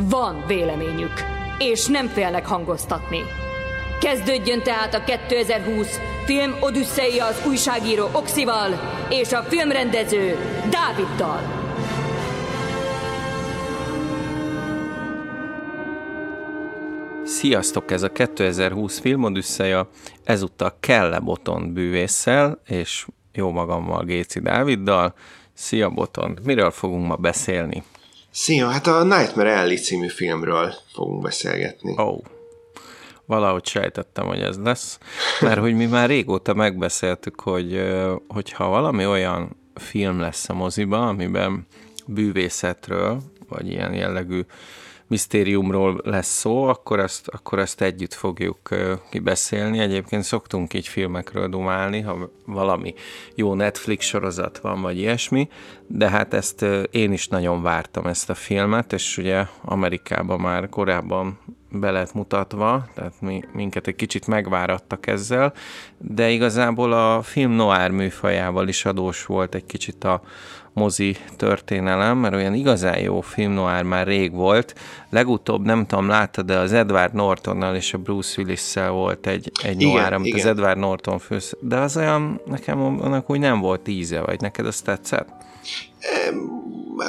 Van véleményük, és nem félnek hangoztatni. Kezdődjön tehát a 2020 film Odüsszeia az újságíró Oxival és a filmrendező Dáviddal. Sziasztok, ez a 2020 filmodüsszeja, ezúttal Kelle Botond bűvésszel, és jó magammal Géci Dáviddal. Szia Botond, miről fogunk ma beszélni? Szia, hát a Nightmare Alley című filmről fogunk beszélgetni. Oh, valahogy sejtettem, hogy ez lesz, mert hogy mi már régóta megbeszéltük, hogy hogyha valami olyan film lesz a moziba, amiben bűvészetről, vagy ilyen jellegű misztériumról lesz szó, akkor ezt, akkor ezt együtt fogjuk kibeszélni. Egyébként szoktunk így filmekről dumálni, ha valami jó Netflix sorozat van, vagy ilyesmi, de hát ezt én is nagyon vártam ezt a filmet, és ugye Amerikában már korábban be lett mutatva, tehát mi, minket egy kicsit megvárattak ezzel, de igazából a film noir műfajával is adós volt egy kicsit a, mozi történelem, mert olyan igazán jó film noir már rég volt. Legutóbb nem tudom, láttad, de az Edward Nortonnal és a Bruce Willis-szel volt egy, egy igen, noir, amit igen. az Edward Norton fősz, de az olyan, nekem annak úgy nem volt íze, vagy neked azt tetszett?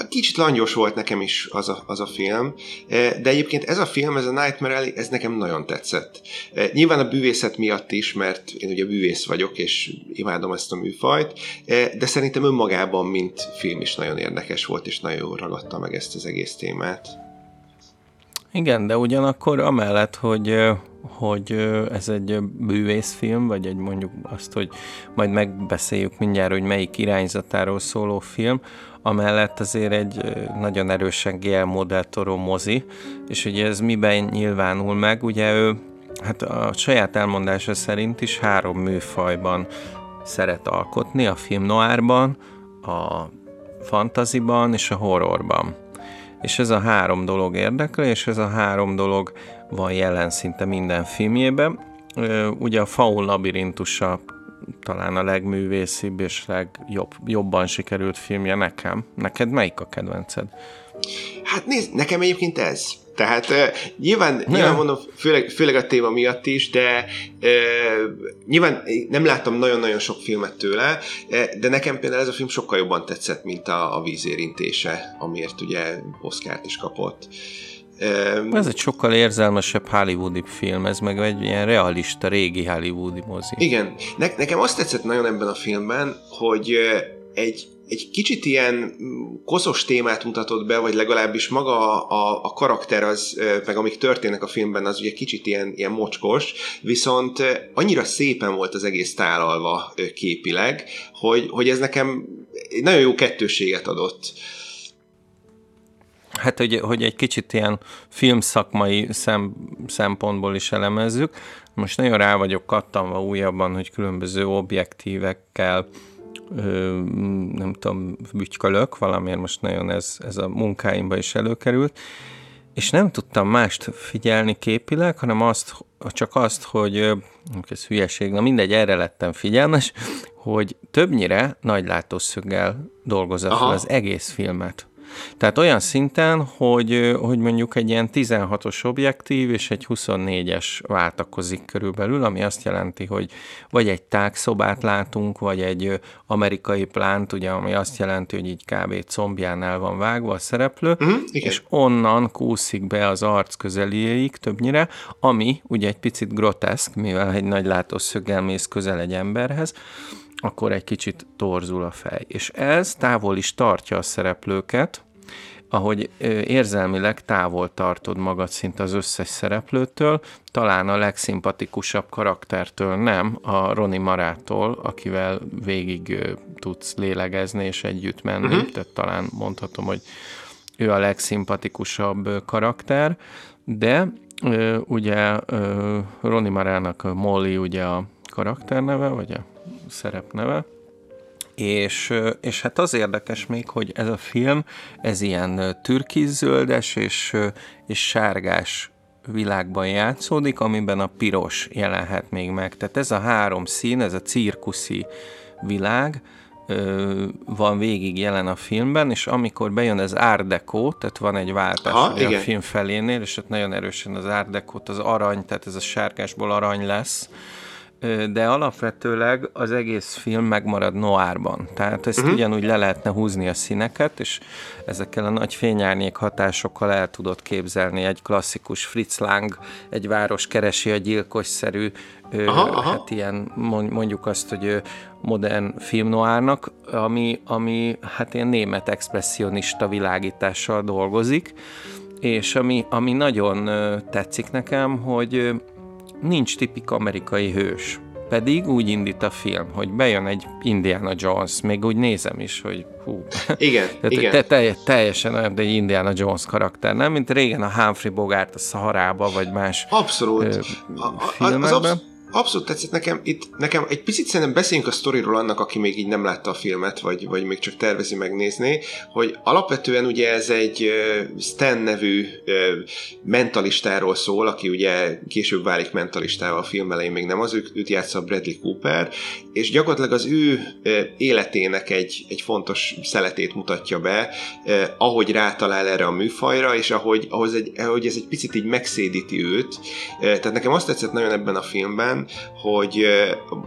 Kicsit langyos volt nekem is az a, az a film, e, de egyébként ez a film, ez a Nightmare Alley, ez nekem nagyon tetszett. E, nyilván a bűvészet miatt is, mert én ugye bűvész vagyok, és imádom ezt a műfajt, e, de szerintem önmagában, mint film is nagyon érdekes volt, és nagyon jól ragadta meg ezt az egész témát. Igen, de ugyanakkor amellett, hogy hogy ez egy bűvészfilm, vagy egy mondjuk azt, hogy majd megbeszéljük mindjárt, hogy melyik irányzatáról szóló film, amellett azért egy nagyon erősen Guillermo del Toro mozi, és ugye ez miben nyilvánul meg, ugye ő hát a saját elmondása szerint is három műfajban szeret alkotni, a film noárban, a fantaziban és a horrorban. És ez a három dolog érdekel, és ez a három dolog van jelen szinte minden filmjében. Ugye a Faun labirintusa talán a legművészibb és legjobban sikerült filmje nekem. Neked melyik a kedvenced? Hát nézd, nekem egyébként ez. Tehát uh, nyilván, nyilván mondom, főleg, főleg a téma miatt is, de uh, nyilván nem láttam nagyon-nagyon sok filmet tőle, de nekem például ez a film sokkal jobban tetszett, mint a, a vízérintése, amiért ugye Oscar-t is kapott. Uh, ez egy sokkal érzelmesebb hollywoodi film, ez meg egy ilyen realista, régi hollywoodi mozi. Igen. Ne- nekem azt tetszett nagyon ebben a filmben, hogy egy, egy kicsit ilyen koszos témát mutatott be, vagy legalábbis maga a, a karakter az, meg amik történnek a filmben, az ugye kicsit ilyen, ilyen mocskos, viszont annyira szépen volt az egész tálalva képileg, hogy, hogy ez nekem nagyon jó kettőséget adott. Hát, hogy, hogy egy kicsit ilyen filmszakmai szem, szempontból is elemezzük. Most nagyon rá vagyok kattanva újabban, hogy különböző objektívekkel ö, nem tudom, bütykölök, valamiért most nagyon ez, ez a munkáimba is előkerült, és nem tudtam mást figyelni képileg, hanem azt, csak azt, hogy ez hülyeség, na mindegy, erre lettem figyelmes, hogy többnyire nagy látószöggel dolgozott fel az egész filmet. Tehát olyan szinten, hogy, hogy mondjuk egy ilyen 16-os objektív és egy 24-es váltakozik körülbelül, ami azt jelenti, hogy vagy egy tágszobát látunk, vagy egy amerikai plánt, ugye, ami azt jelenti, hogy így kb. combjánál van vágva a szereplő, uh-huh, és onnan kúszik be az arc közeliéig többnyire, ami ugye egy picit groteszk, mivel egy nagy látószöggel mész közel egy emberhez, akkor egy kicsit torzul a fej. És ez távol is tartja a szereplőket, ahogy érzelmileg távol tartod magad szinte az összes szereplőtől, talán a legszimpatikusabb karaktertől nem, a Roni Marától, akivel végig tudsz lélegezni és együtt menni, uh-huh. tehát talán mondhatom, hogy ő a legszimpatikusabb karakter, de ugye Ronnie Marának Molly ugye a karakterneve, vagy a szerepneve, és, és hát az érdekes még, hogy ez a film, ez ilyen türkizzöldes és, és sárgás világban játszódik, amiben a piros jelenhet még meg. Tehát ez a három szín, ez a cirkuszi világ, van végig jelen a filmben, és amikor bejön az Deco, tehát van egy váltás Aha, a film felénél, és ott nagyon erősen az deco az arany, tehát ez a sárgásból arany lesz, de alapvetőleg az egész film megmarad noárban. Tehát ezt uh-huh. ugyanúgy le lehetne húzni a színeket, és ezekkel a nagy fényárnyék hatásokkal el tudod képzelni egy klasszikus Fritz Lang, egy város keresi a gyilkosszerű, aha, aha. hát ilyen mondjuk azt, hogy modern filmnoárnak, ami, ami hát ilyen német expressionista világítással dolgozik, és ami, ami nagyon tetszik nekem, hogy nincs tipik amerikai hős. Pedig úgy indít a film, hogy bejön egy Indiana Jones, még úgy nézem is, hogy hú. Igen, Tehát, igen. Te, te, teljesen olyan, de egy Indiana Jones karakter, nem? Mint régen a Humphrey Bogart a Szaharába, vagy más Abszolút. Ö, filmekben. Az absz- Abszolút tetszett nekem. Itt nekem egy picit szerintem beszéljünk a sztoriról annak, aki még így nem látta a filmet, vagy, vagy még csak tervezi megnézni, hogy alapvetően ugye ez egy Stan nevű mentalistáról szól, aki ugye később válik mentalistával a film elején, még nem az, őt játsza Bradley Cooper, és gyakorlatilag az ő életének egy, egy fontos szeletét mutatja be, ahogy rátalál erre a műfajra, és ahogy, ahogy, egy, ahogy ez egy picit így megszédíti őt. Tehát nekem azt tetszett nagyon ebben a filmben, hogy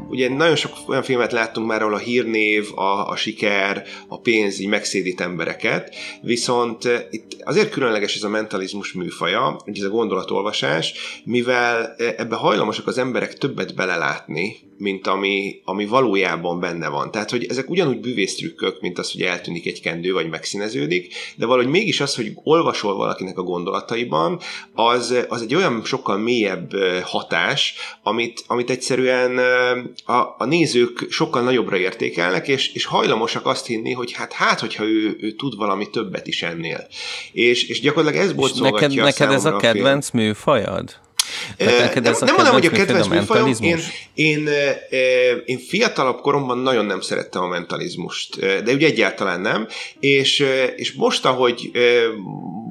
ugye nagyon sok olyan filmet láttunk már, ahol a hírnév, a, a siker, a pénz így megszédít embereket, viszont itt azért különleges ez a mentalizmus műfaja, ez a gondolatolvasás, mivel ebbe hajlamosak az emberek többet belelátni, mint ami, ami valójában benne van. Tehát, hogy ezek ugyanúgy bűvésztrükkök, mint az, hogy eltűnik egy kendő, vagy megszíneződik, de valahogy mégis az, hogy olvasol valakinek a gondolataiban, az, az egy olyan sokkal mélyebb hatás, amit, amit egyszerűen a, a nézők sokkal nagyobbra értékelnek, és, és hajlamosak azt hinni, hogy hát, hát hogyha ő, ő tud valami többet is ennél. És, és gyakorlatilag ez boncolgatja neked, neked ez a kedvenc a műfajad? Nem, nem mondom, hogy a kedvenc műfajom, én, én, én fiatalabb koromban nagyon nem szerettem a mentalizmust, de ugye egyáltalán nem, és, és most, ahogy,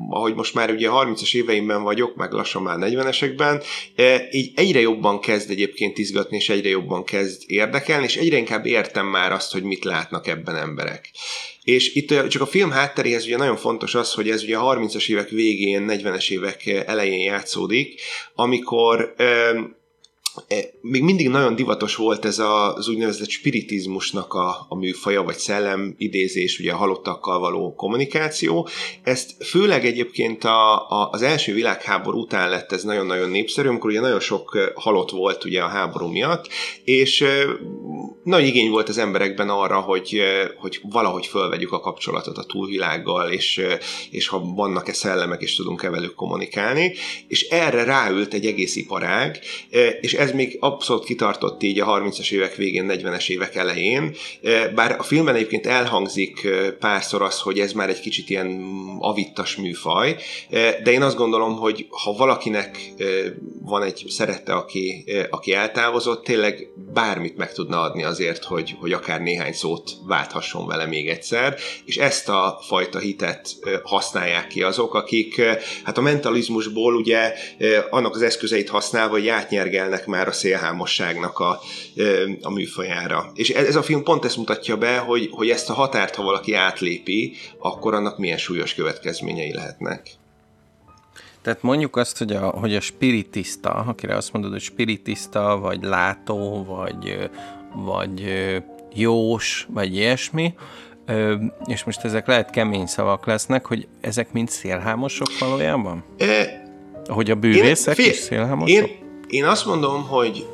ahogy most már ugye 30-as éveimben vagyok, meg lassan már 40-esekben, így egyre jobban kezd egyébként izgatni, és egyre jobban kezd érdekelni, és egyre inkább értem már azt, hogy mit látnak ebben emberek. És itt csak a film hátteréhez ugye nagyon fontos az, hogy ez ugye a 30-as évek végén, 40-es évek elején játszódik, amikor még mindig nagyon divatos volt ez az úgynevezett spiritizmusnak a, a műfaja, vagy szellem idézés, ugye a halottakkal való kommunikáció. Ezt főleg egyébként a, a, az első világháború után lett ez nagyon-nagyon népszerű, amikor ugye nagyon sok halott volt ugye a háború miatt, és nagy igény volt az emberekben arra, hogy, hogy valahogy fölvegyük a kapcsolatot a túlvilággal, és, és ha vannak-e szellemek, és tudunk-e velük kommunikálni, és erre ráült egy egész iparág, és ez még abszolút kitartott így a 30-as évek végén, 40-es évek elején, bár a filmben egyébként elhangzik párszor az, hogy ez már egy kicsit ilyen avittas műfaj, de én azt gondolom, hogy ha valakinek van egy szerette, aki, aki eltávozott, tényleg bármit meg tudna adni azért, hogy, hogy akár néhány szót válthasson vele még egyszer, és ezt a fajta hitet használják ki azok, akik hát a mentalizmusból ugye annak az eszközeit használva, hogy átnyergelnek már a szélhámosságnak a, a műfajára. És ez a film pont ezt mutatja be, hogy, hogy ezt a határt, ha valaki átlépi, akkor annak milyen súlyos következményei lehetnek. Tehát mondjuk azt, hogy a, hogy a spiritista, akire azt mondod, hogy spiritista, vagy látó, vagy, vagy jós, vagy ilyesmi, és most ezek lehet kemény szavak lesznek, hogy ezek mind szélhámosok valójában? E, hogy a bűvészek én, fél, is szélhámosok? Én, én azt mondom, hogy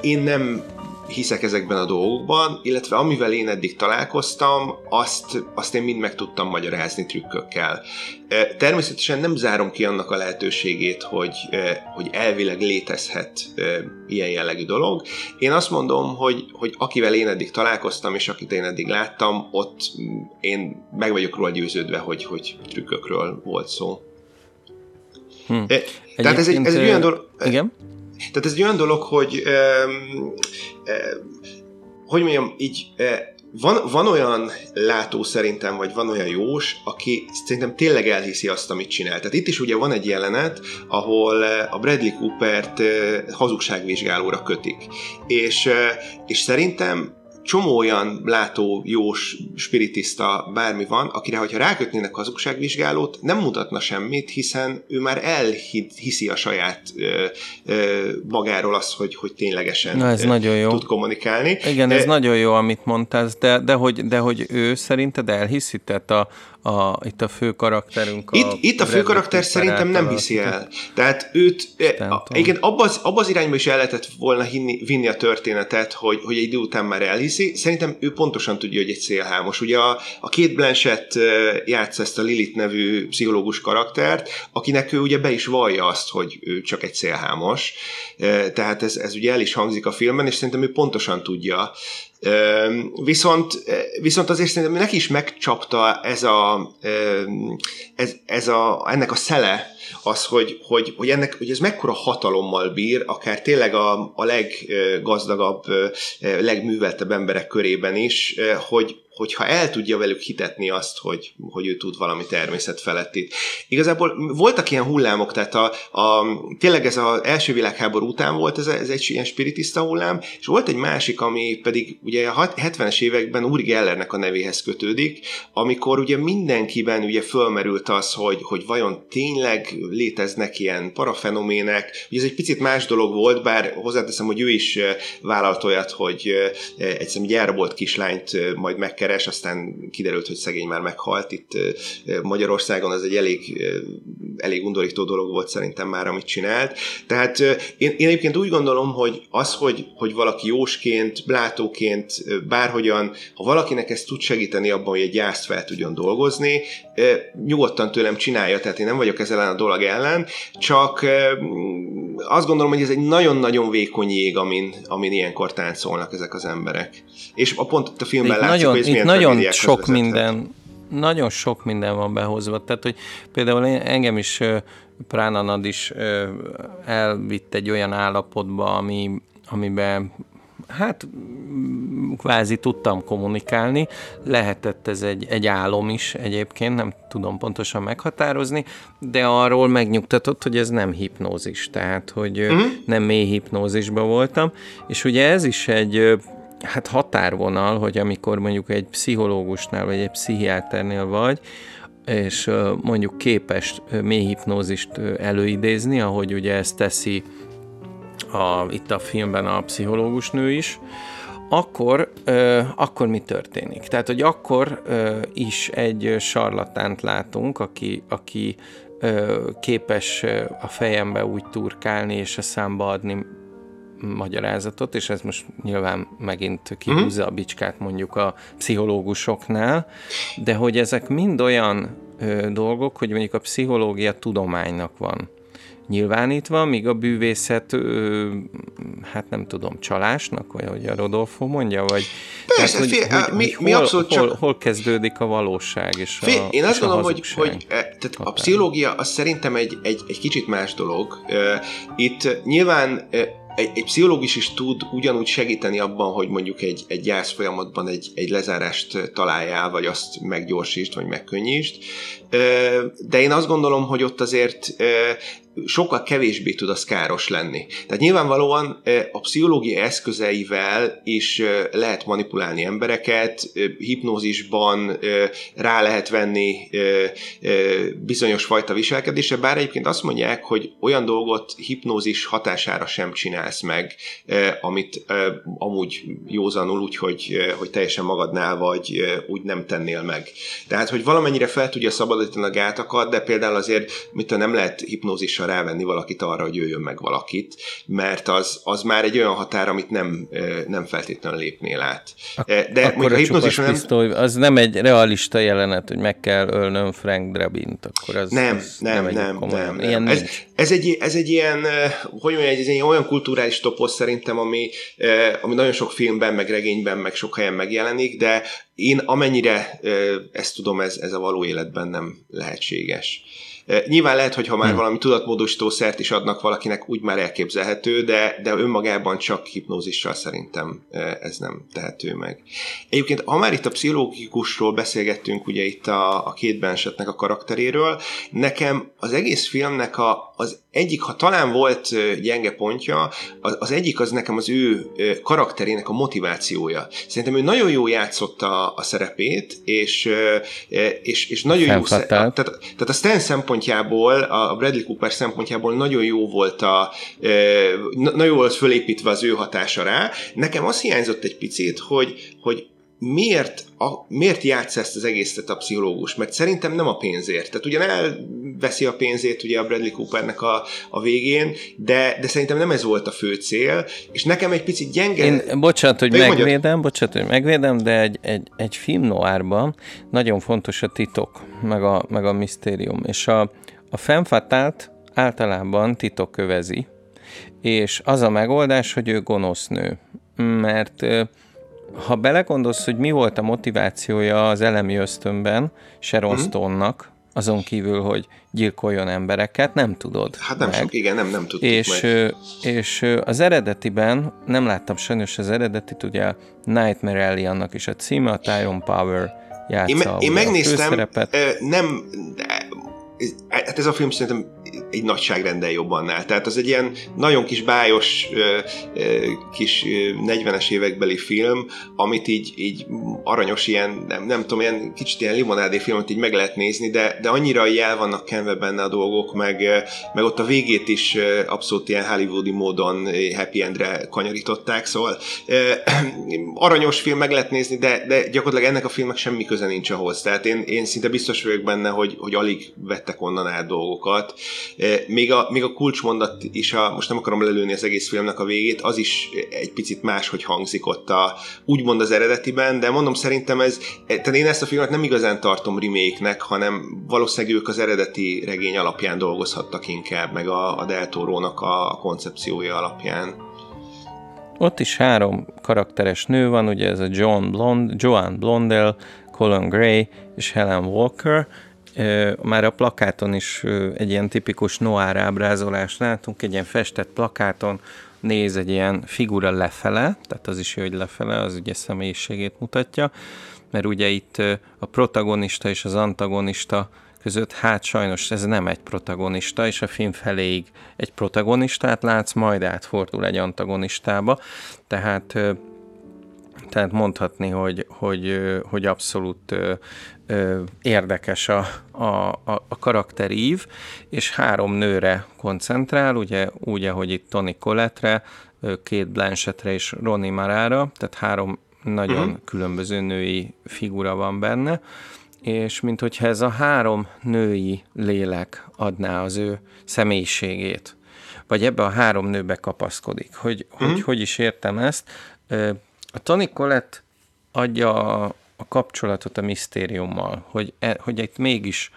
én nem hiszek ezekben a dolgokban, illetve amivel én eddig találkoztam, azt, azt én mind meg tudtam magyarázni trükkökkel. Természetesen nem zárom ki annak a lehetőségét, hogy, hogy elvileg létezhet ilyen jellegű dolog. Én azt mondom, hogy, hogy akivel én eddig találkoztam, és akit én eddig láttam, ott én meg vagyok róla győződve, hogy, hogy trükkökről volt szó. Hm. Tehát ez egy, ez egy olyan dolog... Igen? Tehát ez egy olyan dolog, hogy um, hogy mondjam, így van, van olyan látó szerintem, vagy van olyan jós, aki szerintem tényleg elhiszi azt, amit csinál. Tehát itt is ugye van egy jelenet, ahol a Bradley Coopert hazugságvizsgálóra kötik. És, és szerintem csomó olyan látó, jós, spiritista bármi van, akire, hogyha rákötnének hazugságvizsgálót, nem mutatna semmit, hiszen ő már elhiszi a saját ö, ö, magáról azt, hogy, hogy ténylegesen Na, ez ö, nagyon jó. tud kommunikálni. Igen, ez e, nagyon jó, amit mondtál, de, de, hogy, de hogy ő szerinted elhiszi, tehát a, a, itt a fő karakterünk. Itt a, itt a fő karakter szerintem nem hiszi el. Tehát őt, e, a, igen, abba az, abba az irányba is el lehetett volna hinni, vinni a történetet, hogy, hogy egy idő után már elhiszi. Szerintem ő pontosan tudja, hogy egy szélhámos. Ugye a, a két Blanchett e, játsza ezt a Lilith nevű pszichológus karaktert, akinek ő ugye be is vallja azt, hogy ő csak egy szélhámos. E, tehát ez, ez ugye el is hangzik a filmben, és szerintem ő pontosan tudja. Viszont, viszont azért szerintem neki is megcsapta ez a, ez, ez a, ennek a szele, az, hogy, hogy, hogy, ennek, hogy ez mekkora hatalommal bír, akár tényleg a, a leggazdagabb, legműveltebb emberek körében is, hogy, hogyha el tudja velük hitetni azt, hogy, hogy ő tud valami természet felettit. Igazából voltak ilyen hullámok, tehát a, a, tényleg ez az első világháború után volt ez, ez egy ilyen spiritista hullám, és volt egy másik, ami pedig ugye a 70-es években Uri Gellernek a nevéhez kötődik, amikor ugye mindenkiben ugye fölmerült az, hogy, hogy vajon tényleg léteznek ilyen parafenomének, ugye ez egy picit más dolog volt, bár hozzáteszem, hogy ő is vállalt olyat, hogy egyszerűen gyárbolt kislányt majd megkeres, keres, aztán kiderült, hogy szegény már meghalt. Itt Magyarországon az egy elég, elég undorító dolog volt szerintem már, amit csinált. Tehát én, én egyébként úgy gondolom, hogy az, hogy, hogy valaki jósként, blátóként, bárhogyan, ha valakinek ezt tud segíteni abban, hogy egy gyászt fel tudjon dolgozni, nyugodtan tőlem csinálja, tehát én nem vagyok ezzel a dolog ellen, csak azt gondolom, hogy ez egy nagyon-nagyon vékony jég, amin, amin ilyenkor táncolnak ezek az emberek. És a pont a filmben látszik, nagyon, hogy ez itt nagyon sok minden, nagyon sok minden van behozva. Tehát, hogy például engem is Pránanad is elvitt egy olyan állapotba, ami, amiben hát kvázi tudtam kommunikálni, lehetett ez egy, egy álom is egyébként, nem tudom pontosan meghatározni, de arról megnyugtatott, hogy ez nem hipnózis, tehát hogy uh-huh. nem mély hipnózisban voltam, és ugye ez is egy hát határvonal, hogy amikor mondjuk egy pszichológusnál vagy egy pszichiáternél vagy, és mondjuk képes mély hipnózist előidézni, ahogy ugye ezt teszi a, itt a filmben a pszichológus nő is, akkor, akkor mi történik? Tehát, hogy akkor is egy sarlatánt látunk, aki, aki képes a fejembe úgy turkálni és a számba adni magyarázatot, és ez most nyilván megint kihúzza a bicskát mondjuk a pszichológusoknál, de hogy ezek mind olyan ö, dolgok, hogy mondjuk a pszichológia tudománynak van nyilvánítva, míg a bűvészet, ö, hát nem tudom, csalásnak, vagy hogy a Rodolfo mondja, vagy Persze, tehát, hogy, fél, hogy, mi, hogy mi hol, abszolút hol, csak... hol kezdődik a valóság és fél, a Én azt gondolom, hogy, hogy e, tehát a pszichológia az szerintem egy, egy, egy kicsit más dolog. Itt nyilván egy, egy pszichológus is tud ugyanúgy segíteni abban, hogy mondjuk egy, egy gyász folyamatban egy, egy lezárást találjál, vagy azt meggyorsítsd, vagy megkönnyítsd. De én azt gondolom, hogy ott azért sokkal kevésbé tud az káros lenni. Tehát nyilvánvalóan a pszichológia eszközeivel is lehet manipulálni embereket, hipnózisban rá lehet venni bizonyos fajta viselkedésre, bár egyébként azt mondják, hogy olyan dolgot hipnózis hatására sem csinálsz meg, amit amúgy józanul úgy, hogy, hogy teljesen magadnál vagy, úgy nem tennél meg. Tehát, hogy valamennyire fel tudja szabadítani a gátakat, de például azért mit nem lehet hipnózis hipnózissal rávenni valakit arra, hogy jöjjön meg valakit, mert az, az már egy olyan határ, amit nem, nem feltétlenül lépnél át. De Akkor a hipnózis nem... Pisztoly, az nem egy realista jelenet, hogy meg kell ölnöm Frank Drabint, akkor az nem, az nem, nem, nem, nem, nem. Ez, ez, egy, ez egy ilyen, hogy mondjam, ez egy olyan kulturális toposz szerintem, ami, ami nagyon sok filmben, meg regényben, meg sok helyen megjelenik, de én amennyire ezt tudom, ez, ez a való életben nem lehetséges. Nyilván lehet, hogy ha már hmm. valami tudatmódosító szert is adnak valakinek, úgy már elképzelhető, de, de önmagában csak hipnózissal szerintem ez nem tehető meg. Egyébként, ha már itt a pszichológikusról beszélgettünk, ugye itt a, a két Benshetnek a karakteréről, nekem az egész filmnek a, az egyik, ha talán volt gyenge pontja, az, egyik az nekem az ő karakterének a motivációja. Szerintem ő nagyon jó játszotta a szerepét, és, és, és nagyon jó szerep. Tehát, tehát a Stan szempontjából, a Bradley Cooper szempontjából nagyon jó volt a nagyon jó volt fölépítve az ő hatása rá. Nekem az hiányzott egy picit, hogy, hogy miért, a, miért játsz ezt az egészet a pszichológus? Mert szerintem nem a pénzért. Tehát ugyan elveszi a pénzét ugye a Bradley Coopernek a, a végén, de, de szerintem nem ez volt a fő cél, és nekem egy picit gyenge... Én, bocsánat, hogy megvédem, mondjad. bocsánat, hogy megvédem, de egy, egy, egy film noárban nagyon fontos a titok, meg a, meg a misztérium, és a, a fenfatált általában titok kövezi, és az a megoldás, hogy ő gonosz nő, mert ha belegondolsz, hogy mi volt a motivációja az elemi ösztönben Sharon mm-hmm. Stone-nak, azon kívül, hogy gyilkoljon embereket, nem tudod Hát nem meg. sok, igen, nem, nem tudtuk és, meg. És az eredetiben, nem láttam sajnos az eredetit, ugye Nightmare Alley annak is a címe, a Tyrone Power játsza én, me, én megnéztem, nem, hát ez a film szerintem egy nagyságrendel jobban áll. Tehát az egy ilyen nagyon kis bájos kis 40-es évekbeli film, amit így, így aranyos ilyen, nem, nem tudom, ilyen kicsit ilyen limonádé filmet így meg lehet nézni, de, de annyira jel vannak kenve benne a dolgok, meg, meg ott a végét is abszolút ilyen hollywoodi módon happy endre kanyarították, szóval aranyos film meg lehet nézni, de, de gyakorlatilag ennek a filmnek semmi köze nincs ahhoz. Tehát én, én szinte biztos vagyok benne, hogy, hogy alig vettek onnan át dolgokat. Még a, még a kulcsmondat is, a, most nem akarom lelőni az egész filmnek a végét, az is egy picit más, hogy hangzik ott a, úgymond az eredetiben, de mondom, szerintem ez, tehát én ezt a filmet nem igazán tartom remake hanem valószínűleg ők az eredeti regény alapján dolgozhattak inkább, meg a, a Deltorónak a koncepciója alapján. Ott is három karakteres nő van, ugye ez a John Blond, Joan Blondell, Colin Gray és Helen Walker, már a plakáton is egy ilyen tipikus noir ábrázolást látunk, egy ilyen festett plakáton néz egy ilyen figura lefele, tehát az is hogy lefele, az ugye személyiségét mutatja, mert ugye itt a protagonista és az antagonista között, hát sajnos ez nem egy protagonista, és a film feléig egy protagonistát látsz, majd átfordul egy antagonistába, tehát tehát mondhatni, hogy, hogy, hogy abszolút érdekes a, a, a, a karakterív, és három nőre koncentrál, ugye úgy, ahogy itt Tony Collettre, két Blanchettre és Ronnie Marára, tehát három nagyon uh-huh. különböző női figura van benne, és mint hogyha ez a három női lélek adná az ő személyiségét, vagy ebbe a három nőbe kapaszkodik. Hogy, uh-huh. hogy, hogy is értem ezt? A Tony Collette adja a, kapcsolatot a misztériummal, hogy, e, hogy itt mégis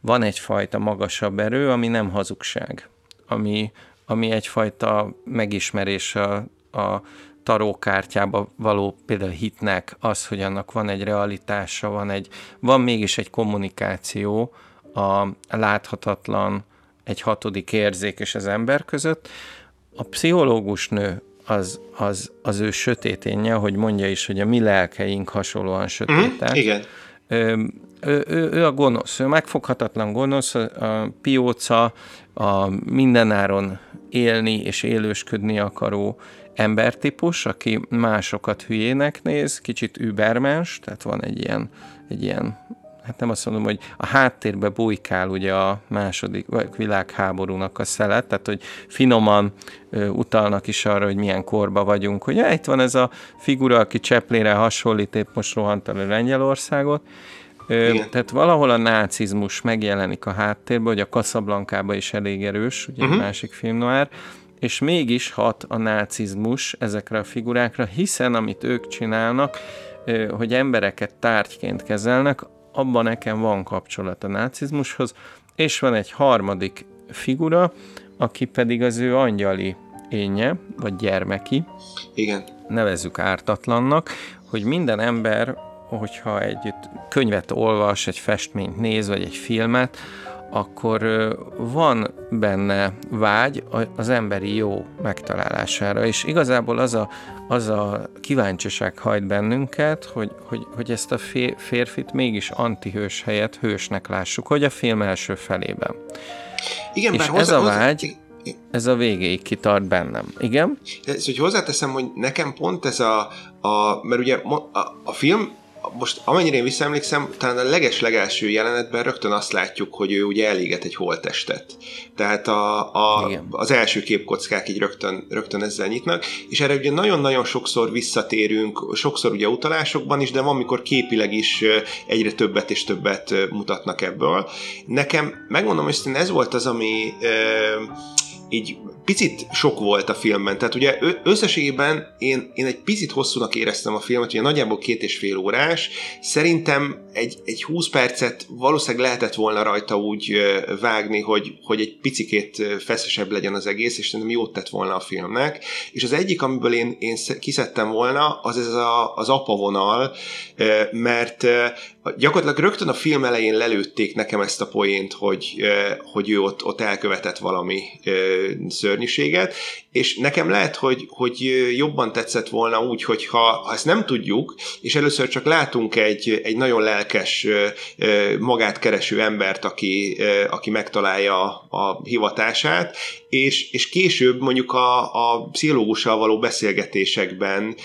van egyfajta magasabb erő, ami nem hazugság, ami, ami egyfajta megismerés a, a tarókártyába való például hitnek, az, hogy annak van egy realitása, van, egy, van mégis egy kommunikáció a láthatatlan, egy hatodik érzék és az ember között. A pszichológus nő az, az, az ő sötéténye, hogy mondja is, hogy a mi lelkeink hasonlóan sötétek. Mm, igen. Ő, ő, ő, ő a gonosz, ő megfoghatatlan gonosz, a pióca, a mindenáron élni és élősködni akaró embertípus, aki másokat hülyének néz, kicsit übermens, tehát van egy ilyen, egy ilyen hát nem azt mondom, hogy a háttérbe bujkál ugye a második világháborúnak a szelet, tehát hogy finoman ö, utalnak is arra, hogy milyen korba vagyunk, hogy ja, itt van ez a figura, aki Cseplénre hasonlít, épp most rohant el Lengyelországot, Igen. Tehát valahol a nácizmus megjelenik a háttérben, hogy a Casablanca is elég erős, ugye uh-huh. másik film noir, és mégis hat a nácizmus ezekre a figurákra, hiszen amit ők csinálnak, hogy embereket tárgyként kezelnek, abban nekem van kapcsolat a nácizmushoz, és van egy harmadik figura, aki pedig az ő angyali énje, vagy gyermeki. Igen. Nevezzük ártatlannak, hogy minden ember, hogyha egy könyvet olvas, egy festményt néz, vagy egy filmet, akkor van benne vágy az emberi jó megtalálására, és igazából az a, az a kíváncsiság hajt bennünket, hogy, hogy, hogy ezt a férfit mégis antihős helyett hősnek lássuk, hogy a film első felében. Igen, és bár hozzá, ez a vágy, ez a végéig kitart bennem. Igen? Ez, hogy hozzáteszem, hogy nekem pont ez a, a mert ugye a, a film most amennyire én visszaemlékszem, talán a leges-legelső jelenetben rögtön azt látjuk, hogy ő ugye eléget egy holttestet. Tehát a, a, az első képkockák így rögtön, rögtön ezzel nyitnak, és erre ugye nagyon-nagyon sokszor visszatérünk, sokszor ugye utalásokban is, de van, mikor képileg is egyre többet és többet mutatnak ebből. Nekem, megmondom hogy ez volt az, ami így picit sok volt a filmben, tehát ugye összességében én, én egy picit hosszúnak éreztem a filmet, ugye nagyjából két és fél órás, szerintem egy, egy 20 percet valószínűleg lehetett volna rajta úgy vágni, hogy, hogy egy picikét feszesebb legyen az egész, és szerintem jót tett volna a filmnek, és az egyik, amiből én, én kiszedtem volna, az ez a, az apa vonal, mert gyakorlatilag rögtön a film elején lelőtték nekem ezt a poént, hogy, hogy ő ott, ott elkövetett valami szörnyűséget, és nekem lehet, hogy, hogy jobban tetszett volna úgy, hogy ha, ha ezt nem tudjuk, és először csak látunk egy, egy nagyon lelkes, magát kereső embert, aki, aki megtalálja a hivatását, és, és később mondjuk a, a pszichológussal való beszélgetésekben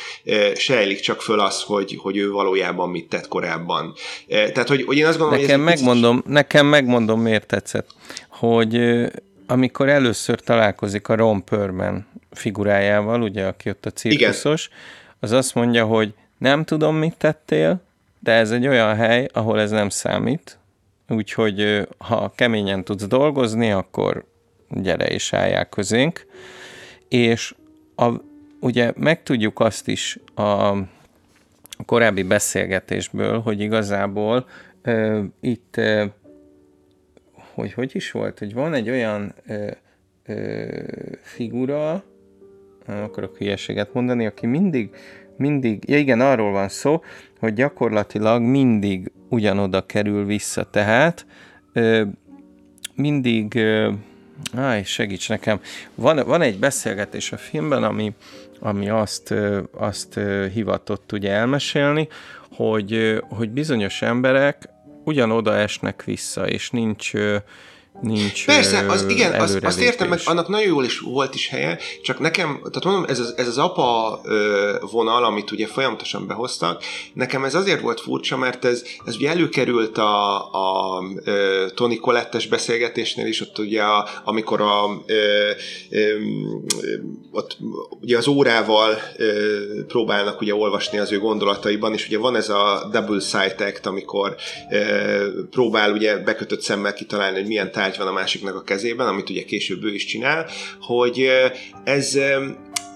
sejlik csak föl az, hogy, hogy ő valójában mit tett korábban. Tehát, hogy, hogy én azt gondolom, nekem hogy megmondom, picit... Nekem megmondom, miért tetszett, hogy amikor először találkozik a Ron Perlman figurájával, ugye, aki ott a cirkuszos, Igen. az azt mondja, hogy nem tudom, mit tettél, de ez egy olyan hely, ahol ez nem számít, úgyhogy ha keményen tudsz dolgozni, akkor gyere és álljál közénk. És a, ugye megtudjuk azt is a korábbi beszélgetésből, hogy igazából ö, itt ö, hogy hogy is volt, hogy van egy olyan ö, ö, figura, nem akarok hülyeséget mondani, aki mindig, mindig, ja igen, arról van szó, hogy gyakorlatilag mindig ugyanoda kerül vissza, tehát ö, mindig, ö, áj, segíts nekem, van, van egy beszélgetés a filmben, ami, ami azt, azt hivatott ugye elmesélni, hogy, hogy bizonyos emberek ugyanoda esnek vissza, és nincs nincs Persze, az, igen, az, azt értem, meg annak nagyon jól is volt is helye, csak nekem, tehát mondom, ez az, ez az apa vonal, amit ugye folyamatosan behoztak, nekem ez azért volt furcsa, mert ez, ez ugye előkerült a, a, a Tony Colettes beszélgetésnél is, ott ugye a, amikor a, a, a, ott ugye az órával a, próbálnak ugye olvasni az ő gondolataiban, és ugye van ez a double sight act, amikor a, próbál ugye bekötött szemmel kitalálni, hogy milyen tárgy tárgy van a másiknak a kezében, amit ugye később ő is csinál, hogy ez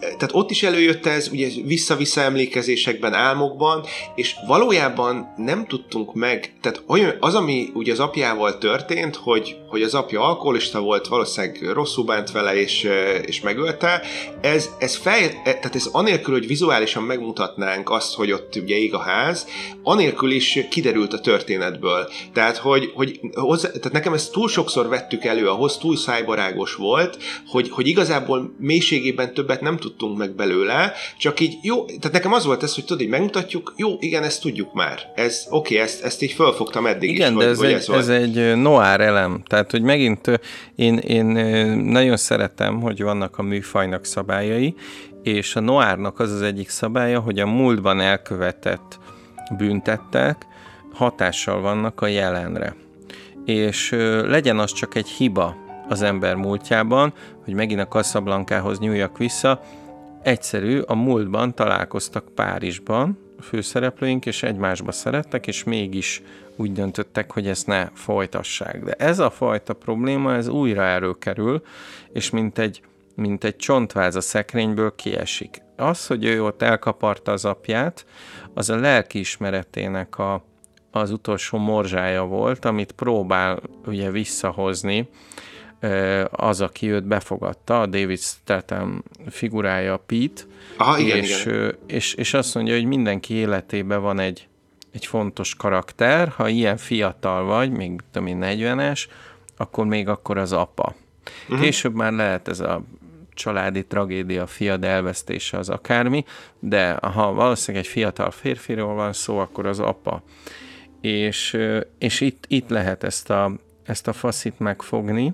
tehát ott is előjött ez, ugye vissza-vissza emlékezésekben, álmokban, és valójában nem tudtunk meg, tehát olyan, az, ami ugye az apjával történt, hogy, hogy az apja alkoholista volt, valószínűleg rosszul bánt vele, és, és megölte, ez, ez fej, tehát ez anélkül, hogy vizuálisan megmutatnánk azt, hogy ott ugye ég a ház, anélkül is kiderült a történetből. Tehát, hogy, hogy hozzá, tehát nekem ezt túl sokszor vettük elő, ahhoz túl szájbarágos volt, hogy, hogy igazából mélységében többet nem tud tudtunk meg belőle, csak így jó, tehát nekem az volt ez, hogy tudod, így megmutatjuk, jó, igen, ezt tudjuk már. Ez oké, okay, ezt, ezt így fölfogtam eddig igen, is. de ez, hogy egy, ez, ez egy noir elem. Tehát, hogy megint én, én nagyon szeretem, hogy vannak a műfajnak szabályai, és a noárnak az az egyik szabálya, hogy a múltban elkövetett büntettek hatással vannak a jelenre. És legyen az csak egy hiba az ember múltjában, hogy megint a Casablancahoz nyúljak vissza, egyszerű, a múltban találkoztak Párizsban, főszereplőink, és egymásba szerettek, és mégis úgy döntöttek, hogy ezt ne folytassák. De ez a fajta probléma, ez újra előkerül, és mint egy, mint egy csontváz a szekrényből kiesik. Az, hogy ő ott elkaparta az apját, az a lelkiismeretének a, az utolsó morzsája volt, amit próbál ugye visszahozni az, aki őt befogadta, a David Statham figurája Pete, Aha, igen, és, igen. És, és azt mondja, hogy mindenki életében van egy, egy fontos karakter, ha ilyen fiatal vagy, még tudom én 40-es, akkor még akkor az apa. Uh-huh. Később már lehet ez a családi tragédia, fiad elvesztése az akármi, de ha valószínűleg egy fiatal férfiról van szó, akkor az apa. És, és itt, itt lehet ezt a, ezt a faszit megfogni.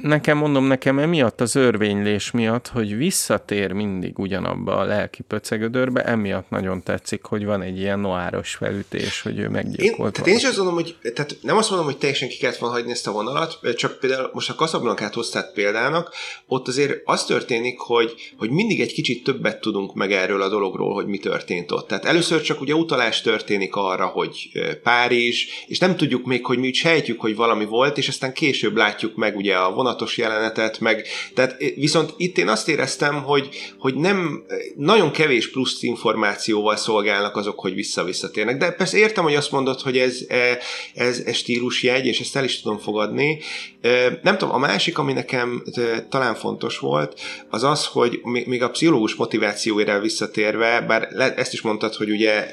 Nekem mondom, nekem emiatt az örvénylés miatt, hogy visszatér mindig ugyanabba a lelki pöcegödörbe, emiatt nagyon tetszik, hogy van egy ilyen noáros felütés, hogy ő meggyilkolt. Én, tehát én is azt mondom, hogy tehát nem azt mondom, hogy teljesen ki kellett volna hagyni ezt a vonalat, csak például most a Casablancát hoztát példának, ott azért az történik, hogy, hogy mindig egy kicsit többet tudunk meg erről a dologról, hogy mi történt ott. Tehát először csak ugye utalás történik arra, hogy Párizs, és nem tudjuk még, hogy mi sejtjük, hogy valami volt, és aztán később látjuk meg ugye a vonatos jelenetet, meg, tehát viszont itt én azt éreztem, hogy, hogy nem, nagyon kevés plusz információval szolgálnak azok, hogy vissza-visszatérnek. De persze értem, hogy azt mondod, hogy ez, e, ez, ez stílusjegy, és ezt el is tudom fogadni. E, nem tudom, a másik, ami nekem e, talán fontos volt, az az, hogy még a pszichológus motivációira visszatérve, bár ezt is mondtad, hogy ugye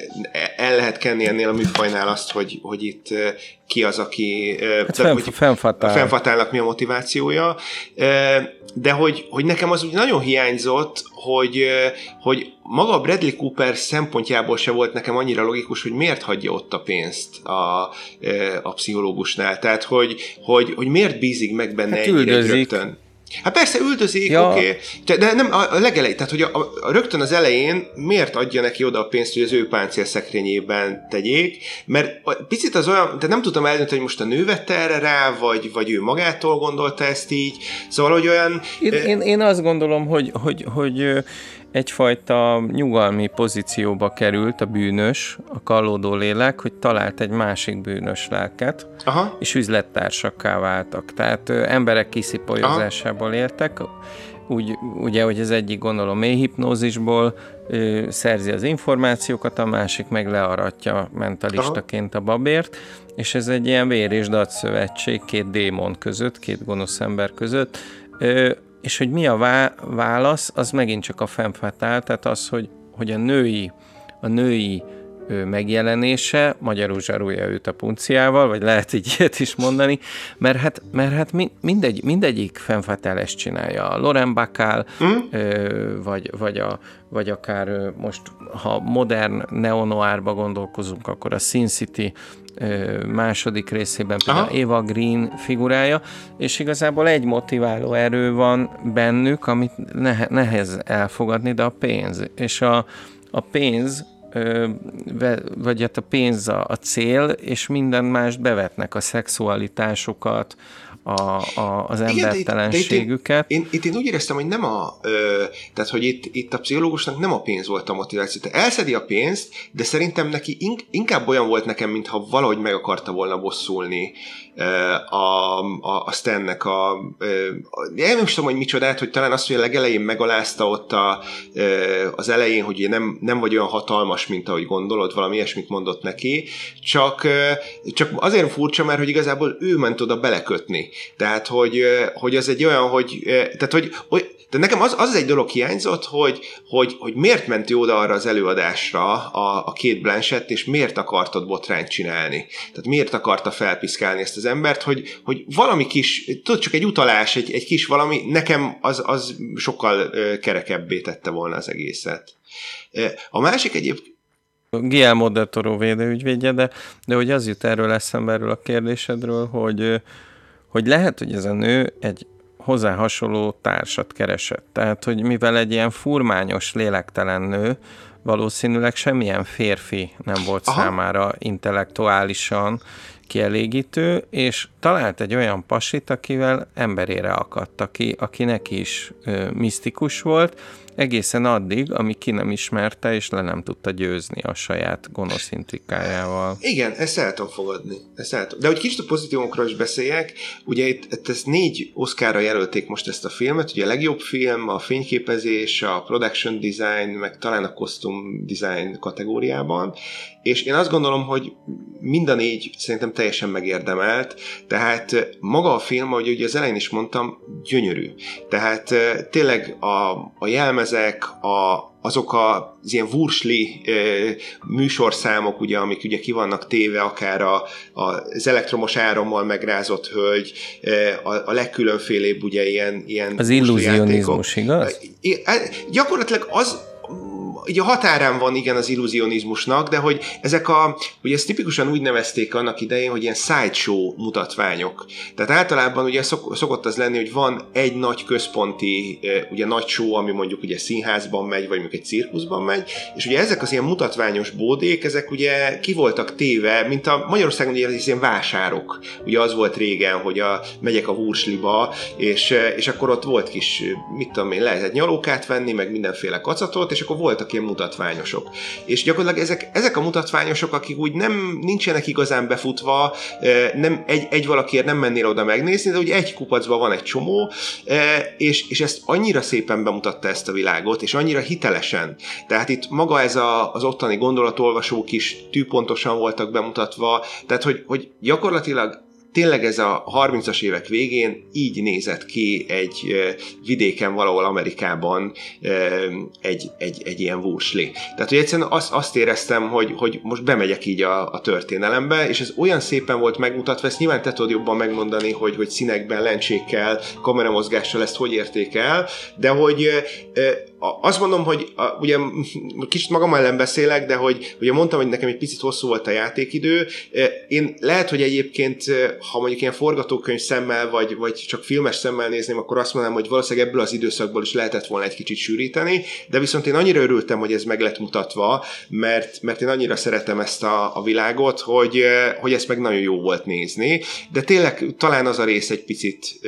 el lehet kenni ennél a műfajnál azt, hogy, hogy itt ki az, aki... Hát fenn, hogy fennfatál. Fennfatálnak mi a motivációja, de hogy, hogy nekem az úgy nagyon hiányzott, hogy, hogy maga a Bradley Cooper szempontjából se volt nekem annyira logikus, hogy miért hagyja ott a pénzt a, a pszichológusnál. Tehát, hogy, hogy, hogy miért bízik meg benne hát egy rögtön. Hát persze üldözik, ja. oké, okay. de nem a legelején, tehát hogy a, a, rögtön az elején miért adja neki oda a pénzt, hogy az ő páncél szekrényében tegyék, mert a, picit az olyan, de nem tudtam eldönteni, hogy most a nő vette erre rá, vagy, vagy ő magától gondolta ezt így, szóval, hogy olyan... Én, én, én azt gondolom, hogy, hogy, hogy egyfajta nyugalmi pozícióba került a bűnös, a kallódó lélek, hogy talált egy másik bűnös lelket, Aha. és üzlettársakká váltak. Tehát ö, emberek kiszipolyozásából éltek, úgy, ugye, hogy az egyik gondolom mély hipnózisból ö, szerzi az információkat, a másik meg learatja mentalistaként a babért, és ez egy ilyen vér és datszövetség két démon között, két gonosz ember között, ö, és hogy mi a válasz, az megint csak a femfatál, tehát az, hogy, hogy a női, a női megjelenése, magyarul zsarulja őt a punciával, vagy lehet így ilyet is mondani, mert hát, mert hát mindegy, mindegyik fenfatel ezt csinálja. A Loren Bacall, mm. vagy, vagy, a, vagy akár most, ha modern neonoárba gondolkozunk, akkor a Sin City második részében például Aha. Eva Green figurája, és igazából egy motiváló erő van bennük, amit nehez elfogadni, de a pénz. És a, a pénz vagy hát a pénz a, a cél, és minden más bevetnek a szexualitásokat, a, a, az embertelenségüket. Igen, itt, én, itt én úgy éreztem, hogy nem a, ö, tehát hogy itt, itt a pszichológusnak nem a pénz volt a motiváció. Tehát elszedi a pénzt, de szerintem neki inkább olyan volt nekem, mintha valahogy meg akarta volna bosszulni a, a, a Stannek a, a, nem is tudom, hogy micsodát, hogy talán azt, hogy a legelején megalázta ott a, az elején, hogy nem, nem vagy olyan hatalmas, mint ahogy gondolod, valami ilyesmit mondott neki, csak, csak azért furcsa, mert hogy igazából ő ment oda belekötni. Tehát, hogy, hogy az egy olyan, hogy, tehát, hogy, hogy de nekem az, az egy dolog hiányzott, hogy, hogy, hogy miért ment oda arra az előadásra a, a két Blanchett, és miért akartad botrányt csinálni. Tehát miért akarta felpiszkálni ezt az embert, hogy, hogy valami kis, tudod, csak egy utalás, egy, egy kis valami, nekem az, az sokkal kerekebbé tette volna az egészet. A másik egyébként, Guillermo del Toro védőügyvédje, de, de hogy az jut erről eszembe erről a kérdésedről, hogy, hogy lehet, hogy ez a nő egy hozzá hasonló társat keresett. Tehát, hogy mivel egy ilyen furmányos, lélektelen nő, valószínűleg semmilyen férfi nem volt Aha. számára intellektuálisan kielégítő, és talált egy olyan pasit, akivel emberére akadt, aki, aki neki is ö, misztikus volt, egészen addig, amíg ki nem ismerte, és le nem tudta győzni a saját gonosz intrikájával. Igen, ezt el tudom fogadni. Ezt el tudom. De hogy kicsit a pozitívokról is beszéljek, ugye itt, itt ezt négy Oscarra jelölték most ezt a filmet, ugye a legjobb film, a fényképezés, a production design, meg talán a costume design kategóriában, és én azt gondolom, hogy mind a négy szerintem teljesen megérdemelt, tehát maga a film, ahogy ugye az elején is mondtam, gyönyörű. Tehát tényleg a, a jelmezek, a, azok az ilyen vursli e, műsorszámok, ugye, amik ugye ki vannak téve, akár a, a, az elektromos árammal megrázott hölgy, e, a, a legkülönfélébb ugye ilyen, ilyen Az illúzionizmus, igaz? E, gyakorlatilag az, így a határán van igen az illúzionizmusnak, de hogy ezek a, ugye ezt tipikusan úgy nevezték annak idején, hogy ilyen sideshow mutatványok. Tehát általában ugye szok, szokott az lenni, hogy van egy nagy központi, ugye nagy show, ami mondjuk ugye színházban megy, vagy mondjuk egy cirkuszban megy, és ugye ezek az ilyen mutatványos bódék, ezek ugye ki voltak téve, mint a Magyarországon ugye az ilyen vásárok. Ugye az volt régen, hogy a, megyek a Wursliba, és, és akkor ott volt kis, mit tudom én, lehetett nyalókát venni, meg mindenféle kacatot, és akkor voltak ilyen mutatványosok. És gyakorlatilag ezek, ezek a mutatványosok, akik úgy nem nincsenek igazán befutva, nem, egy, egy valakiért nem mennél oda megnézni, de úgy egy kupacban van egy csomó, és, és ezt annyira szépen bemutatta ezt a világot, és annyira hitelesen. Tehát itt maga ez a, az ottani gondolatolvasók is tűpontosan voltak bemutatva, tehát hogy, hogy gyakorlatilag tényleg ez a 30-as évek végén így nézett ki egy vidéken valahol Amerikában egy, egy, egy ilyen wursli. Tehát, hogy egyszerűen azt, azt éreztem, hogy, hogy most bemegyek így a, a történelembe, és ez olyan szépen volt megmutatva, ezt nyilván te tudod jobban megmondani, hogy, hogy színekben, lencsékkel, kameramozgással ezt hogy értékel, de hogy azt mondom, hogy a, ugye kicsit magam ellen beszélek, de hogy ugye mondtam, hogy nekem egy picit hosszú volt a játékidő. Én lehet, hogy egyébként, ha mondjuk ilyen forgatókönyv szemmel, vagy, vagy csak filmes szemmel nézném, akkor azt mondanám, hogy valószínűleg ebből az időszakból is lehetett volna egy kicsit sűríteni, de viszont én annyira örültem, hogy ez meg lett mutatva, mert, mert én annyira szeretem ezt a, a világot, hogy, hogy ezt meg nagyon jó volt nézni, de tényleg talán az a rész egy picit,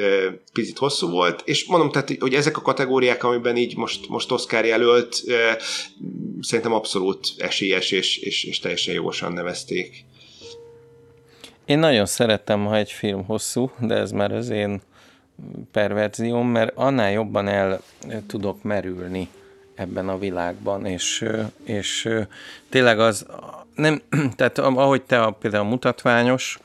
picit hosszú volt, és mondom, tehát, hogy ezek a kategóriák, amiben így most, most Oscar jelölt, szerintem abszolút esélyes és, és, és teljesen jogosan nevezték. Én nagyon szeretem, ha egy film hosszú, de ez már az én perverzióm, mert annál jobban el tudok merülni ebben a világban, és, és tényleg az, nem, tehát ahogy te a, például a mutatványos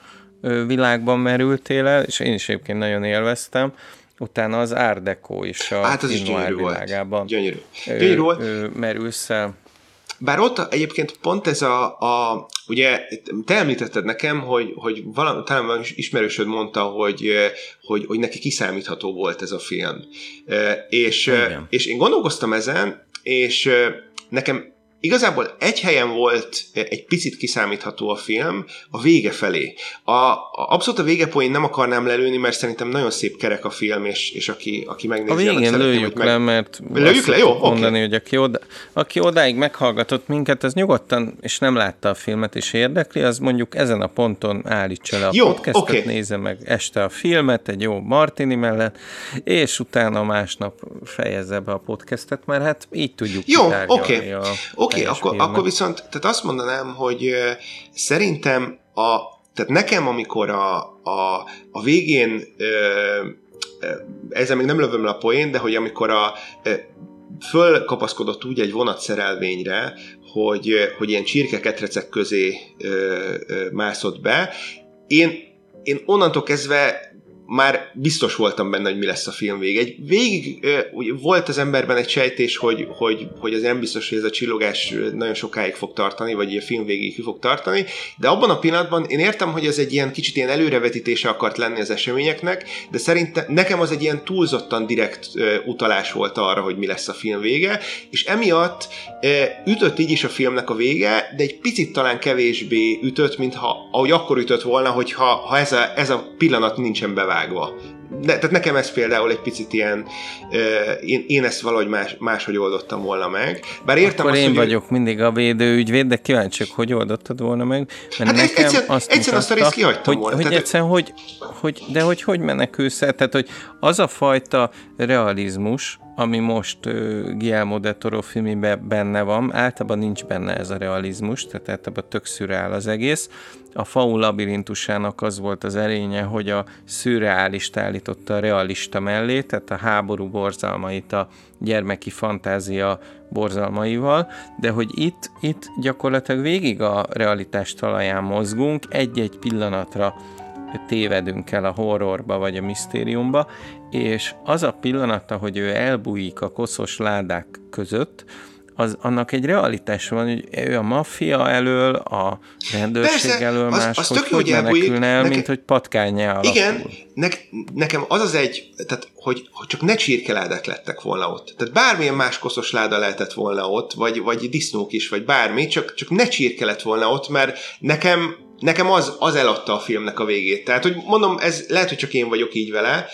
világban merültél el, és én is egyébként nagyon élveztem, Utána az Deco is a hát az is gyönyörű világában. Volt. Gyönyörű. gyönyörű volt. merülsz el. Bár ott egyébként pont ez a, a ugye te említetted nekem, hogy, hogy valami, talán ismerősöd mondta, hogy, hogy, hogy neki kiszámítható volt ez a film. És, és én gondolkoztam ezen, és nekem Igazából egy helyen volt egy picit kiszámítható a film, a vége felé. A, a abszolút a végepoén nem akarnám lelőni, mert szerintem nagyon szép kerek a film, és, és aki, aki megnézi... A végén lőjük meg... le, mert lőjük le, jó? mondani, okay. hogy aki, oda, aki odáig meghallgatott minket, az nyugodtan, és nem látta a filmet, és érdekli, az mondjuk ezen a ponton állítsa le a jó, podcastot, okay. nézze meg este a filmet, egy jó Martini mellett, és utána másnap fejezze be a podcastet, mert hát így tudjuk Jó, oké. Okay. Oké, Oké, okay, akkor, akkor viszont tehát azt mondanám, hogy szerintem a, tehát nekem, amikor a, a, a végén ezzel még nem lövöm le a poén, de hogy amikor a fölkapaszkodott úgy egy vonatszerelvényre, hogy, hogy ilyen csirkeketrecek közé ö, ö, mászott be, én, én onnantól kezdve már biztos voltam benne, hogy mi lesz a film vége. Egy végig volt az emberben egy sejtés, hogy, hogy, hogy az nem biztos, hogy ez a csillogás nagyon sokáig fog tartani, vagy a film végig ki fog tartani, de abban a pillanatban én értem, hogy ez egy ilyen kicsit ilyen előrevetítése akart lenni az eseményeknek, de szerintem nekem az egy ilyen túlzottan direkt utalás volt arra, hogy mi lesz a film vége, és emiatt ütött így is a filmnek a vége, de egy picit talán kevésbé ütött, mint ha, ahogy akkor ütött volna, hogyha ha ez, a, ez a pillanat nincsen bevált vágva. De, tehát nekem ez például egy picit ilyen, uh, én, én ezt valahogy más, máshogy oldottam volna meg. Bár értem Akkor azt, én hogy vagyok mindig a védőügyvéd, de kíváncsiak, hogy oldottad volna meg. Mert hát nekem egyszer, azt, egyszer mutatta, azt a részt kihagytam hogy, volna. Hogy tehát... egyszerűen, hogy, hogy, de hogy hogy menekülsz el? Tehát, hogy az a fajta realizmus, ami most uh, Guillermo de Toro filmében benne van, általában nincs benne ez a realizmus, tehát általában tök szürreál az egész. A faun labirintusának az volt az erénye, hogy a szürreálist állította a realista mellé, tehát a háború borzalmait a gyermeki fantázia borzalmaival, de hogy itt, itt gyakorlatilag végig a realitás talaján mozgunk, egy-egy pillanatra tévedünk el a horrorba vagy a misztériumba, és az a pillanata, hogy ő elbújik a koszos ládák között, az, annak egy realitás van, hogy ő a maffia elől, a rendőrség Persze, elől az, más, az hogy hogy menekülne el, neke, mint hogy patkányá alakul. Igen, ne, nekem az az egy, tehát hogy, hogy csak ne csirkeládák lettek volna ott. Tehát bármilyen más koszos láda lehetett volna ott, vagy, vagy disznók is, vagy bármi, csak, csak ne csirke lett volna ott, mert nekem nekem az, az eladta a filmnek a végét. Tehát, hogy mondom, ez lehet, hogy csak én vagyok így vele,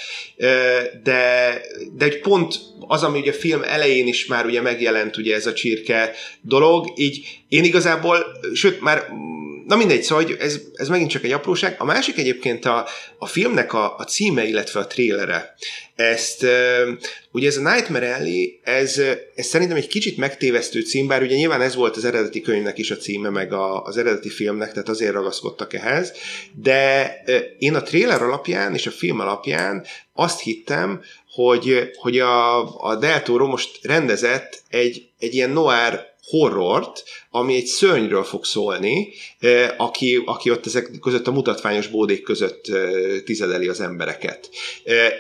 de, de egy pont az, ami ugye a film elején is már ugye megjelent ugye ez a csirke dolog, így én igazából, sőt, már na mindegy, szóval hogy ez, ez megint csak egy apróság. A másik egyébként a, a filmnek a, a címe, illetve a trélere. Ezt, ugye ez a Nightmare Alley, ez, ez szerintem egy kicsit megtévesztő cím, bár ugye nyilván ez volt az eredeti könyvnek is a címe, meg a, az eredeti filmnek, tehát azért ragaszkodtak ehhez, de én a trailer alapján és a film alapján azt hittem, hogy, hogy a, a Del Toro most rendezett egy, egy ilyen noir horrort, ami egy szörnyről fog szólni, aki, aki ott ezek között a mutatványos bódék között tizedeli az embereket.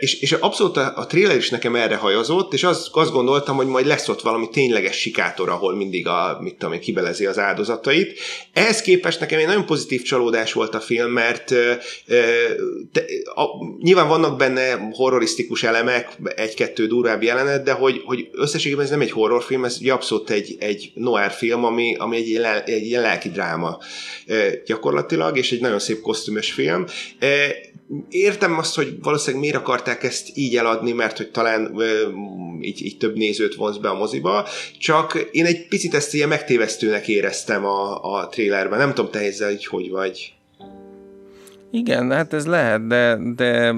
És, és abszolút a, a trailer is nekem erre hajozott, és azt, azt gondoltam, hogy majd lesz ott valami tényleges sikátor, ahol mindig a, mit tudom kibelezi az áldozatait. Ehhez képest nekem egy nagyon pozitív csalódás volt a film, mert de, a, nyilván vannak benne horrorisztikus elemek, egy-kettő durvább jelenet, de hogy, hogy összességében ez nem egy horrorfilm, ez abszolút egy, egy noir film, ami, ami egy, egy ilyen lelki dráma gyakorlatilag, és egy nagyon szép kosztümös film. Értem azt, hogy valószínűleg miért akarták ezt így eladni, mert hogy talán így, így több nézőt vonz be a moziba, csak én egy picit ezt ilyen megtévesztőnek éreztem a, a trailerben. Nem tudom, te ezzel hogy, hogy vagy. Igen, hát ez lehet, de, de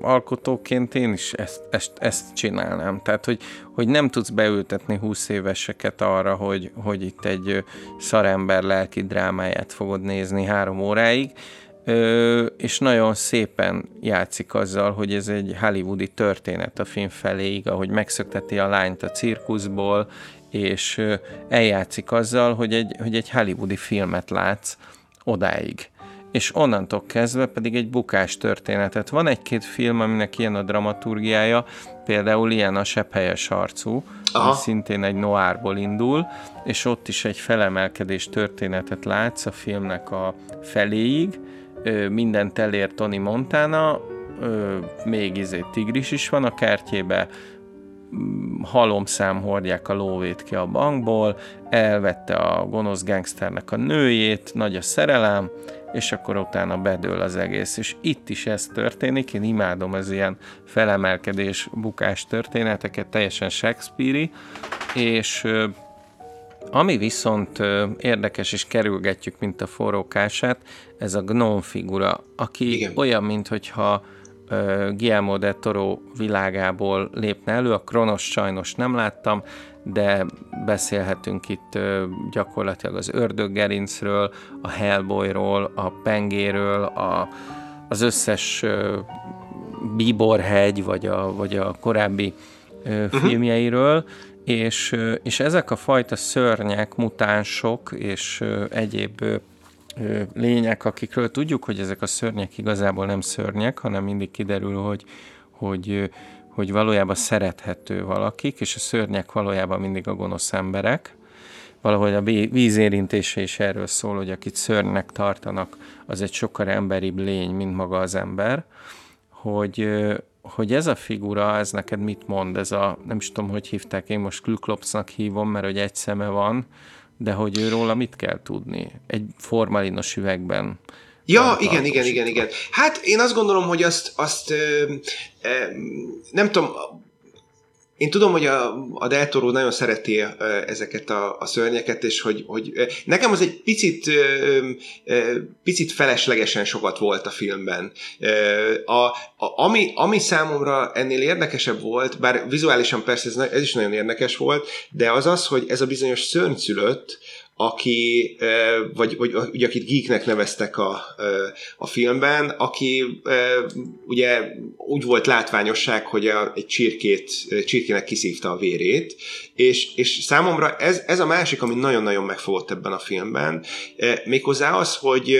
alkotóként én is ezt, ezt, ezt csinálnám. Tehát, hogy, hogy nem tudsz beültetni 20 éveseket arra, hogy, hogy itt egy szarember lelki drámáját fogod nézni három óráig, Ö, és nagyon szépen játszik azzal, hogy ez egy hollywoodi történet a film feléig, ahogy megszökteti a lányt a cirkuszból, és eljátszik azzal, hogy egy, hogy egy hollywoodi filmet látsz odáig és onnantól kezdve pedig egy bukás történetet. Van egy-két film, aminek ilyen a dramaturgiája, például ilyen a Sepphelyes arcú, Aha. ami szintén egy noárból indul, és ott is egy felemelkedés történetet látsz a filmnek a feléig, mindent elér Tony Montana, még izé tigris is van a kertjébe, halomszám hordják a lóvét ki a bankból, elvette a gonosz gangsternek a nőjét, nagy a szerelem, és akkor utána bedől az egész. És itt is ez történik, én imádom az ilyen felemelkedés, bukás történeteket, teljesen Shakespeare-i, és ami viszont érdekes, és kerülgetjük, mint a forrókását, ez a gnóm figura, aki Igen. olyan, mintha Guillermo de Toro világából lépne elő, a Kronos sajnos nem láttam, de beszélhetünk itt gyakorlatilag az ördöggerincről, a Hellboyról, a Pengéről, a, az összes Bíborhegy, vagy a, vagy a korábbi uh-huh. filmjeiről, és, és ezek a fajta szörnyek, mutánsok és egyéb lények, akikről tudjuk, hogy ezek a szörnyek igazából nem szörnyek, hanem mindig kiderül, hogy, hogy hogy valójában szerethető valakik, és a szörnyek valójában mindig a gonosz emberek. Valahogy a víz érintése is erről szól, hogy akit szörnynek tartanak, az egy sokkal emberibb lény, mint maga az ember. Hogy, hogy ez a figura, ez neked mit mond? Ez a, nem is tudom, hogy hívták, én most Klüklopsnak hívom, mert hogy egy szeme van, de hogy őróla mit kell tudni? Egy formalinos üvegben Ja, igen, igen, igen, igen. Hát én azt gondolom, hogy azt, azt ö, ö, nem tudom, én tudom, hogy a, a Del Toro nagyon szereti ezeket a, a szörnyeket, és hogy, hogy nekem az egy picit, picit feleslegesen sokat volt a filmben. A, a, ami, ami számomra ennél érdekesebb volt, bár vizuálisan persze ez, ez is nagyon érdekes volt, de az az, hogy ez a bizonyos szörnyszülött, aki, vagy, vagy ugye, akit Geeknek neveztek a, a filmben, aki ugye úgy volt látványosság, hogy a, egy csirkét, csirkének kiszívta a vérét, és, és számomra ez, ez a másik, ami nagyon-nagyon megfogott ebben a filmben, méghozzá az, hogy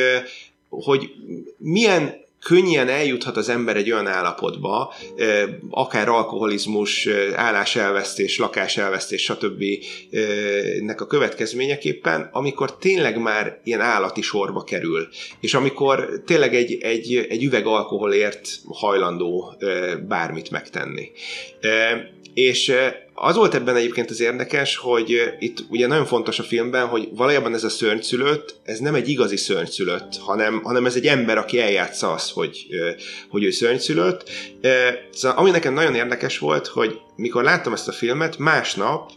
hogy milyen könnyen eljuthat az ember egy olyan állapotba, akár alkoholizmus, álláselvesztés, lakáselvesztés, stb. nek a következményeképpen, amikor tényleg már ilyen állati sorba kerül, és amikor tényleg egy, egy, egy üveg alkoholért hajlandó bármit megtenni. És az volt ebben egyébként az érdekes, hogy itt ugye nagyon fontos a filmben, hogy valójában ez a szörnyszülött, ez nem egy igazi szörnyszülött, hanem, hanem ez egy ember, aki eljátsza azt, hogy, hogy ő szörnyszülött. Szóval ami nekem nagyon érdekes volt, hogy mikor láttam ezt a filmet, másnap,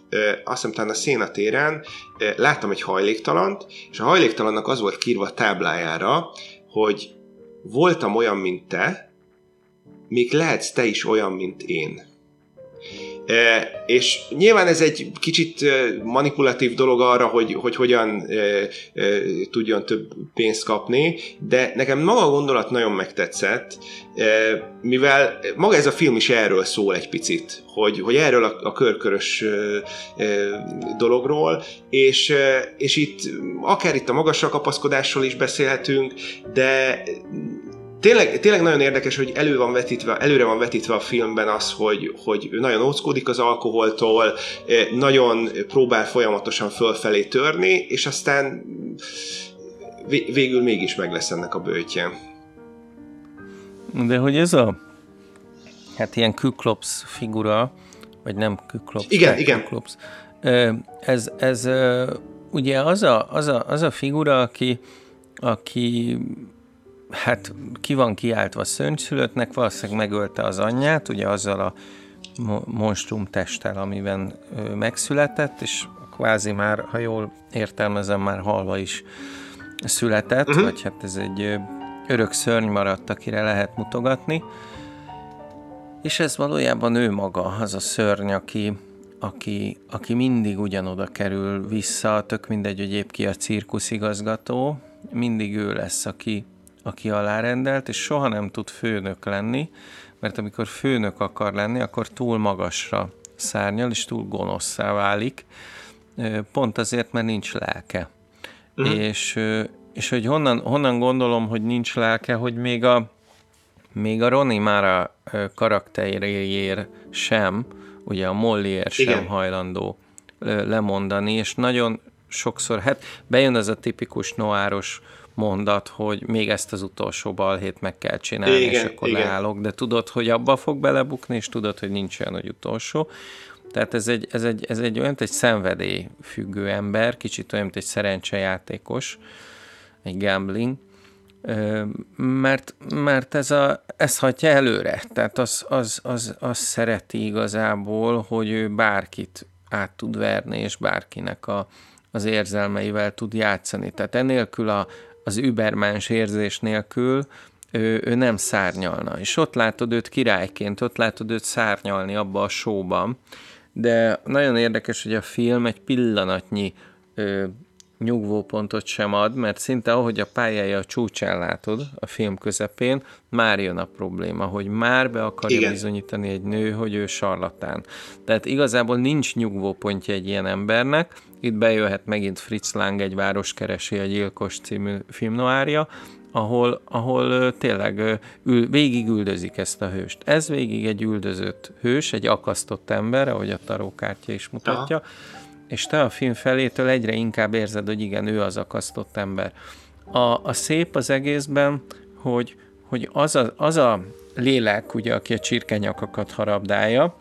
azt hiszem talán a szénatéren láttam egy hajléktalant, és a hajléktalannak az volt kírva a táblájára, hogy voltam olyan, mint te, még lehetsz te is olyan, mint én. És nyilván ez egy kicsit manipulatív dolog arra, hogy, hogy hogyan tudjon több pénzt kapni, de nekem maga a gondolat nagyon megtetszett, mivel maga ez a film is erről szól egy picit, hogy, hogy erről a, a körkörös dologról, és, és itt akár itt a magasra kapaszkodásról is beszélhetünk, de Tényleg, tényleg nagyon érdekes, hogy elő van vetítve, előre van vetítve a filmben az, hogy, hogy ő nagyon óckodik az alkoholtól, nagyon próbál folyamatosan fölfelé törni, és aztán végül mégis meg lesz ennek a bőtje. De hogy ez a hát ilyen Kyklops figura, vagy nem Kyklops, igen, igen. Kyklops, ez, ez ugye az a, az, a, az a figura, aki, aki hát ki van kiáltva szörnyszülöttnek, valószínűleg megölte az anyját, ugye azzal a monstrum testtel, amiben ő megszületett, és kvázi már, ha jól értelmezem, már halva is született, uh-huh. vagy hát ez egy örök szörny maradt, akire lehet mutogatni. És ez valójában ő maga, az a szörny, aki, aki, aki mindig ugyanoda kerül vissza, tök mindegy, hogy épp ki a cirkuszigazgató, mindig ő lesz, aki, aki alárendelt, és soha nem tud főnök lenni, mert amikor főnök akar lenni, akkor túl magasra szárnyal, és túl gonoszszá válik, pont azért, mert nincs lelke. Uh-huh. És, és hogy honnan, honnan gondolom, hogy nincs lelke, hogy még a, még a Roni Mara karakteréjér sem, ugye a Mollier sem Igen. hajlandó lemondani, és nagyon sokszor, hát bejön ez a tipikus noáros mondat, hogy még ezt az utolsó balhét meg kell csinálni, igen, és akkor igen. leállok, de tudod, hogy abba fog belebukni, és tudod, hogy nincs olyan, hogy utolsó. Tehát ez egy, ez egy, ez egy olyan, mint egy szenvedély függő ember, kicsit olyan, mint egy szerencsejátékos, egy gambling, mert, mert ez, a, ez hagyja előre. Tehát az, az, az, az szereti igazából, hogy ő bárkit át tud verni, és bárkinek a, az érzelmeivel tud játszani. Tehát enélkül a, az übermens érzés nélkül ő, ő nem szárnyalna. És ott látod őt királyként, ott látod őt szárnyalni abba a showban, de nagyon érdekes, hogy a film egy pillanatnyi ö, nyugvópontot sem ad, mert szinte ahogy a pályája a csúcsán látod a film közepén, már jön a probléma, hogy már be akarja Igen. bizonyítani egy nő, hogy ő sarlatán. Tehát igazából nincs nyugvópontja egy ilyen embernek, itt bejöhet megint Fritz Lang egy város keresi a gyilkos című filmnoárja, ahol, ahol tényleg ül, végig üldözik ezt a hőst. Ez végig egy üldözött hős, egy akasztott ember, ahogy a tarókártya is mutatja, Aha. és te a film felétől egyre inkább érzed, hogy igen, ő az akasztott ember. A, a szép az egészben, hogy, hogy az, a, az a lélek, ugye, aki a csirkenyakakat harabdálja,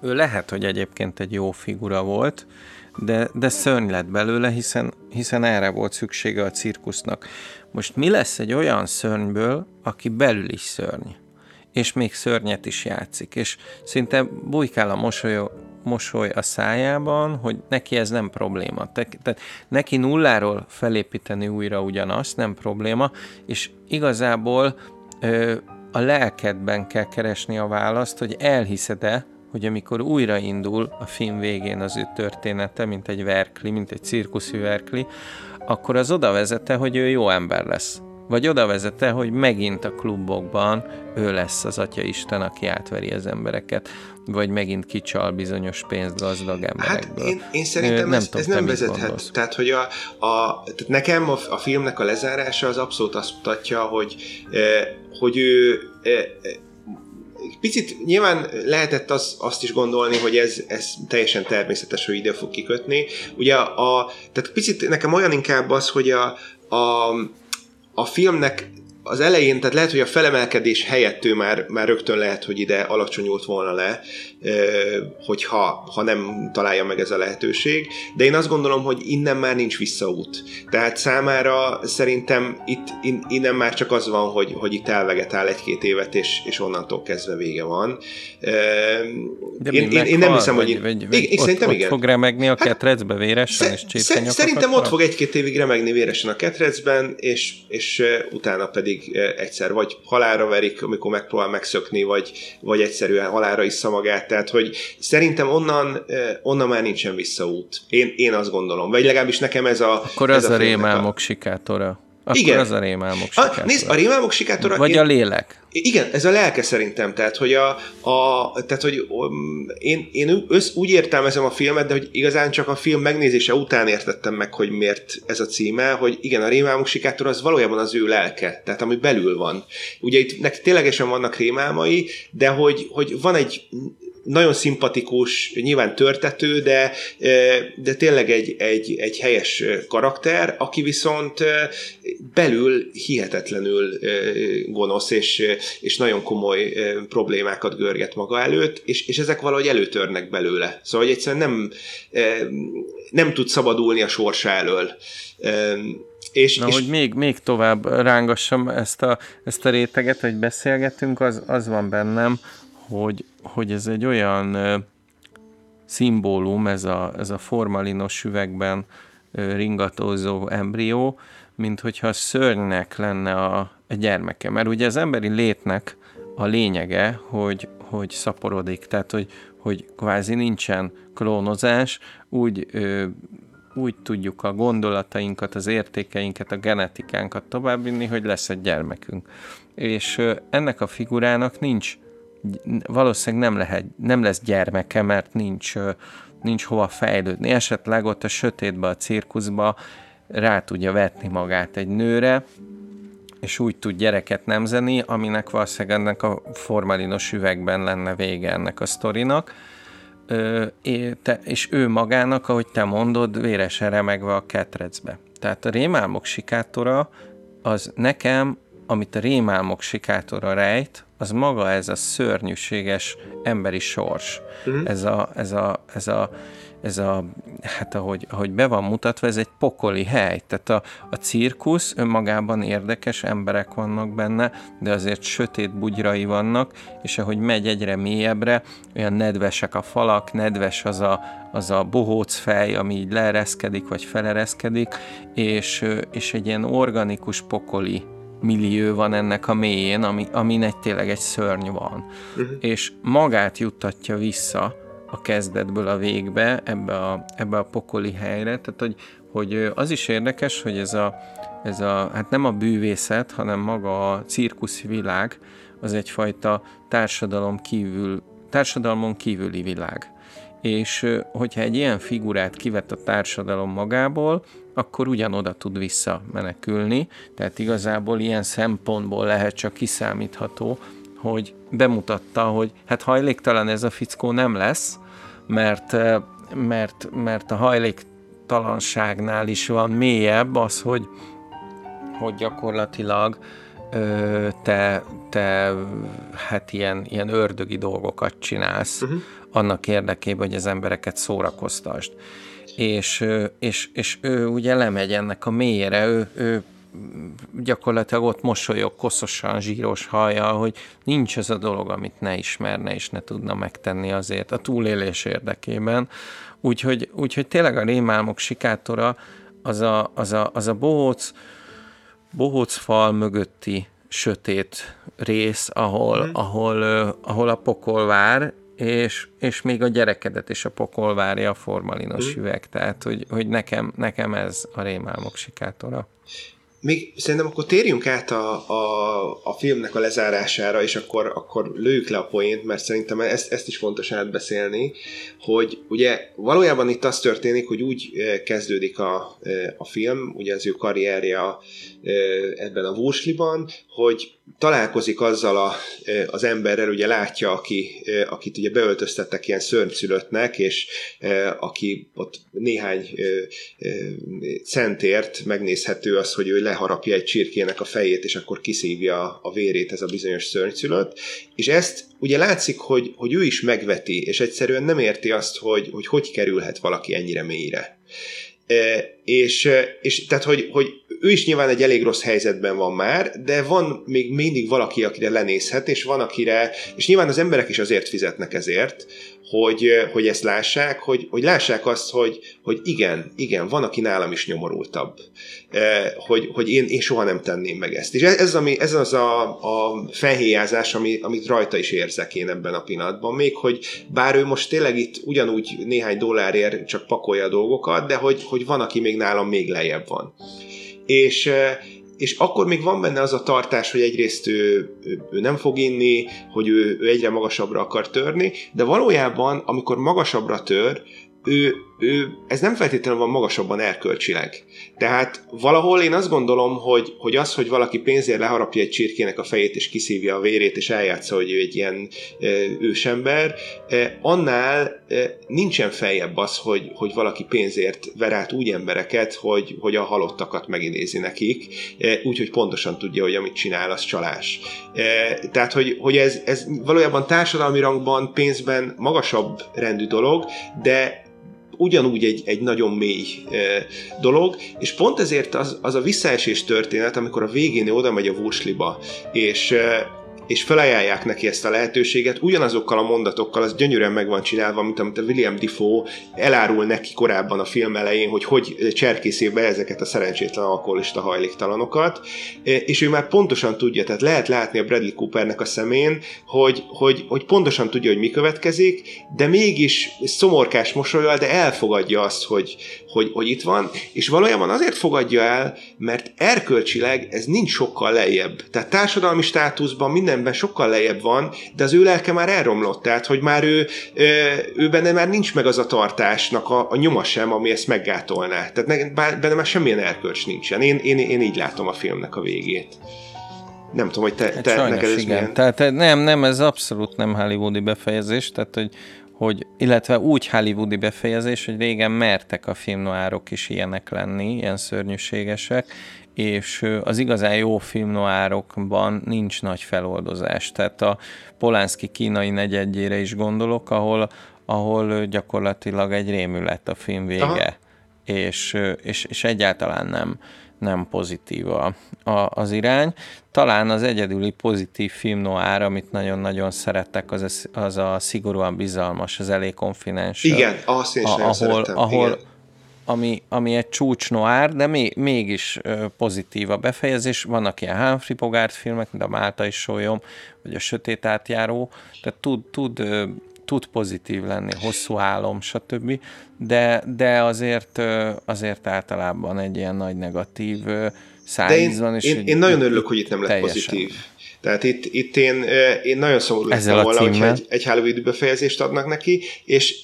ő lehet, hogy egyébként egy jó figura volt, de, de szörny lett belőle, hiszen, hiszen erre volt szüksége a cirkusznak. Most mi lesz egy olyan szörnyből, aki belül is szörny? és még szörnyet is játszik, és szinte bujkál a mosoly, mosoly a szájában, hogy neki ez nem probléma. Te, tehát neki nulláról felépíteni újra ugyanazt nem probléma, és igazából ö, a lelkedben kell keresni a választ, hogy elhiszed-e, hogy amikor újraindul a film végén az ő története, mint egy verkli, mint egy cirkuszi verkli, akkor az oda vezete, hogy ő jó ember lesz. Vagy oda vezete, hogy megint a klubokban ő lesz az Atya Isten, aki átveri az embereket, vagy megint kicsal bizonyos pénzt gazdag emberekből. Hát én, én szerintem nem ez, tudom, ez nem vezethet. Gondolsz. Tehát, hogy a, a, tehát nekem a, a filmnek a lezárása az abszolút azt mutatja, hogy, eh, hogy ő eh, picit nyilván lehetett az, azt is gondolni, hogy ez, ez teljesen természetes, hogy ide fog kikötni. Ugye a, tehát picit nekem olyan inkább az, hogy a, a, a filmnek az elején, tehát lehet, hogy a felemelkedés helyett ő már, már rögtön lehet, hogy ide alacsonyult volna le, hogyha ha nem találja meg ez a lehetőség, de én azt gondolom, hogy innen már nincs visszaút. Tehát számára szerintem itt innen már csak az van, hogy, hogy itt elvegetál egy-két évet, és, és onnantól kezdve vége van. De én, én, én nem hiszem, vagy, hogy... Vagy, vagy, én, ott, szerintem ott igen. fog remegni a hát, ketrecbe véresen, és csípke Szerintem ott fog egy-két évig remegni véresen a ketrecben, és, és utána pedig egyszer vagy halára verik, amikor megpróbál megszökni, vagy, vagy egyszerűen halára is magát, tehát hogy szerintem onnan, onnan már nincsen visszaút. Én, én azt gondolom, vagy legalábbis nekem ez a... Akkor ez az a, a rémálmok a... sikátora. Akkor igen. az a rémálmok sikátora. A, nézd, a rémálmok sikátora... Vagy én, a lélek. Igen, ez a lelke szerintem, tehát hogy, a, a, tehát, hogy um, én, én össz, úgy értelmezem a filmet, de hogy igazán csak a film megnézése után értettem meg, hogy miért ez a címe, hogy igen, a rémálmok sikátor az valójában az ő lelke, tehát ami belül van. Ugye itt neki ténylegesen vannak rémálmai, de hogy, hogy van egy nagyon szimpatikus, nyilván törtető, de, de tényleg egy, egy, egy helyes karakter, aki viszont belül hihetetlenül gonosz, és, és nagyon komoly problémákat görget maga előtt, és, és ezek valahogy előtörnek belőle. Szóval hogy egyszerűen nem, nem tud szabadulni a sorsa elől. És, Na, és... hogy még, még tovább rángassam ezt a, ezt a réteget, hogy beszélgetünk, az, az van bennem, hogy, hogy ez egy olyan szimbólum, ez a, ez a formalinos üvegben ringatózó embrió, mint hogyha szörnynek lenne a, a gyermeke. Mert ugye az emberi létnek a lényege, hogy, hogy szaporodik, tehát hogy, hogy kvázi nincsen klónozás, úgy, ö, úgy tudjuk a gondolatainkat, az értékeinket, a genetikánkat továbbvinni, hogy lesz egy gyermekünk. És ö, ennek a figurának nincs valószínűleg nem, lehet, nem lesz gyermeke, mert nincs, nincs hova fejlődni. Esetleg ott a sötétbe, a cirkuszba rá tudja vetni magát egy nőre, és úgy tud gyereket nemzeni, aminek valószínűleg ennek a formalinos üvegben lenne vége ennek a sztorinak. Ö, és ő magának, ahogy te mondod, véresen remegve a ketrecbe. Tehát a rémálmok sikátora az nekem, amit a rémálmok sikátora rejt, az maga ez a szörnyűséges emberi sors. Uh-huh. Ez, a, ez, a, ez, a, ez a, hát ahogy, ahogy be van mutatva, ez egy pokoli hely. Tehát a, a cirkusz önmagában érdekes, emberek vannak benne, de azért sötét bugyrai vannak, és ahogy megy egyre mélyebbre, olyan nedvesek a falak, nedves az a, az a bohóc fej, ami így leereszkedik, vagy felereszkedik, és, és egy ilyen organikus pokoli millió van ennek a mélyén, ami, amin egy tényleg egy szörny van. Uh-huh. És magát juttatja vissza a kezdetből a végbe, ebbe a, ebbe a pokoli helyre, tehát hogy, hogy az is érdekes, hogy ez a, ez a, hát nem a bűvészet, hanem maga a cirkuszi világ, az egyfajta társadalom kívül, társadalmon kívüli világ. És hogyha egy ilyen figurát kivet a társadalom magából, akkor ugyanoda tud visszamenekülni, tehát igazából ilyen szempontból lehet csak kiszámítható, hogy bemutatta, hogy hát hajléktalan ez a fickó nem lesz, mert, eh, mert, mert a hajléktalanságnál is van mélyebb az, hogy, hogy gyakorlatilag ö, te, te hát ilyen, ilyen ördögi dolgokat csinálsz uh-huh. annak érdekében, hogy az embereket szórakoztasd és, és, és ő ugye lemegy ennek a mélyére, ő, ő gyakorlatilag ott mosolyog koszosan, zsíros hajjal, hogy nincs ez a dolog, amit ne ismerne és ne tudna megtenni azért a túlélés érdekében. Úgyhogy, úgyhogy tényleg a rémálmok sikátora az a, az a, az a bohóc, bohóc fal mögötti sötét rész, ahol, mm. ahol, ahol a pokol vár, és, és még a gyerekedet is a pokol várja a formalinos mm. üveg. Tehát, hogy, hogy nekem, nekem ez a rémálmok sikátora. Még szerintem akkor térjünk át a, a, a filmnek a lezárására, és akkor, akkor lőjük le a poént, mert szerintem ezt, ezt is fontos átbeszélni, hogy ugye valójában itt az történik, hogy úgy kezdődik a, a film, ugye az ő karrierje ebben a Wursliban, hogy találkozik azzal a, az emberrel, ugye látja, aki, akit ugye beöltöztettek ilyen szörnyszülöttnek, és aki ott néhány centért megnézhető az, hogy ő leharapja egy csirkének a fejét, és akkor kiszívja a vérét ez a bizonyos szörnyszülött, és ezt ugye látszik, hogy, hogy ő is megveti, és egyszerűen nem érti azt, hogy hogy, hogy kerülhet valaki ennyire mélyre. És, és tehát, hogy, hogy ő is nyilván egy elég rossz helyzetben van már, de van még mindig valaki, akire lenézhet, és van akire, és nyilván az emberek is azért fizetnek ezért, hogy, hogy ezt lássák, hogy, hogy lássák azt, hogy, hogy igen, igen, van, aki nálam is nyomorultabb. Hogy, hogy én, én soha nem tenném meg ezt. És ez, ez, ami, ez az a, a felhéjázás, ami, amit rajta is érzek én ebben a pillanatban. Még, hogy bár ő most tényleg itt ugyanúgy néhány dollárért csak pakolja a dolgokat, de hogy, hogy van, aki még nálam még lejjebb van. És, és akkor még van benne az a tartás, hogy egyrészt ő, ő nem fog inni, hogy ő, ő egyre magasabbra akar törni, de valójában, amikor magasabbra tör, ő, ő, ez nem feltétlenül van magasabban erkölcsileg. Tehát valahol én azt gondolom, hogy, hogy az, hogy valaki pénzért leharapja egy csirkének a fejét, és kiszívja a vérét, és eljátsza, hogy ő egy ilyen e, ősember, e, annál e, nincsen feljebb az, hogy, hogy valaki pénzért ver át úgy embereket, hogy, hogy a halottakat megidézi nekik, e, úgyhogy pontosan tudja, hogy amit csinál, az csalás. E, tehát, hogy, hogy ez, ez valójában társadalmi rangban, pénzben magasabb rendű dolog, de ugyanúgy egy, egy nagyon mély e, dolog, és pont ezért az, az a visszaesés történet, amikor a végén oda megy a Wursliba, és e, és felajánlják neki ezt a lehetőséget, ugyanazokkal a mondatokkal, az gyönyörűen meg van csinálva, mint amit a William Defoe elárul neki korábban a film elején, hogy hogy cserkészi be ezeket a szerencsétlen alkoholista hajléktalanokat, és ő már pontosan tudja, tehát lehet látni a Bradley Coopernek a szemén, hogy, hogy, hogy pontosan tudja, hogy mi következik, de mégis szomorkás mosolyal, de elfogadja azt, hogy, hogy, hogy itt van, és valójában azért fogadja el, mert erkölcsileg ez nincs sokkal lejjebb. Tehát társadalmi státuszban mindenben sokkal lejjebb van, de az ő lelke már elromlott, tehát hogy már ő, ő benne már nincs meg az a tartásnak a, a nyoma sem, ami ezt meggátolná. Tehát benne már semmilyen erkölcs nincsen. Én, én, én így látom a filmnek a végét. Nem tudom, hogy te, hát te neked ez igen. Milyen... Tehát nem, nem, ez abszolút nem hollywoodi befejezés, tehát hogy hogy, illetve úgy hollywoodi befejezés, hogy régen mertek a filmnoárok is ilyenek lenni, ilyen szörnyűségesek, és az igazán jó filmnoárokban nincs nagy feloldozás. Tehát a Polánszki kínai negyedjére is gondolok, ahol, ahol gyakorlatilag egy rémület a film vége. És, és, és egyáltalán nem, nem pozitív a, a, az irány. Talán az egyedüli pozitív film noir, amit nagyon-nagyon szerettek, az a, az a szigorúan bizalmas, az elég konfidens. Igen, azt én a, ahol, szeretem. ahol, Igen. Ami, ami egy csúcs noir, de még, mégis pozitív a befejezés. Vannak ilyen Humphrey Bogart filmek, mint a Málta is sólyom, vagy a Sötét átjáró, tehát tud, tud tud pozitív lenni, hosszú álom, stb. De, de azért, azért általában egy ilyen nagy negatív szájíz van. És én, én nagyon örülök, hogy itt nem lett pozitív. Tehát itt, itt én, én nagyon szomorú lettem volna, hogy egy, egy Halloween befejezést adnak neki, és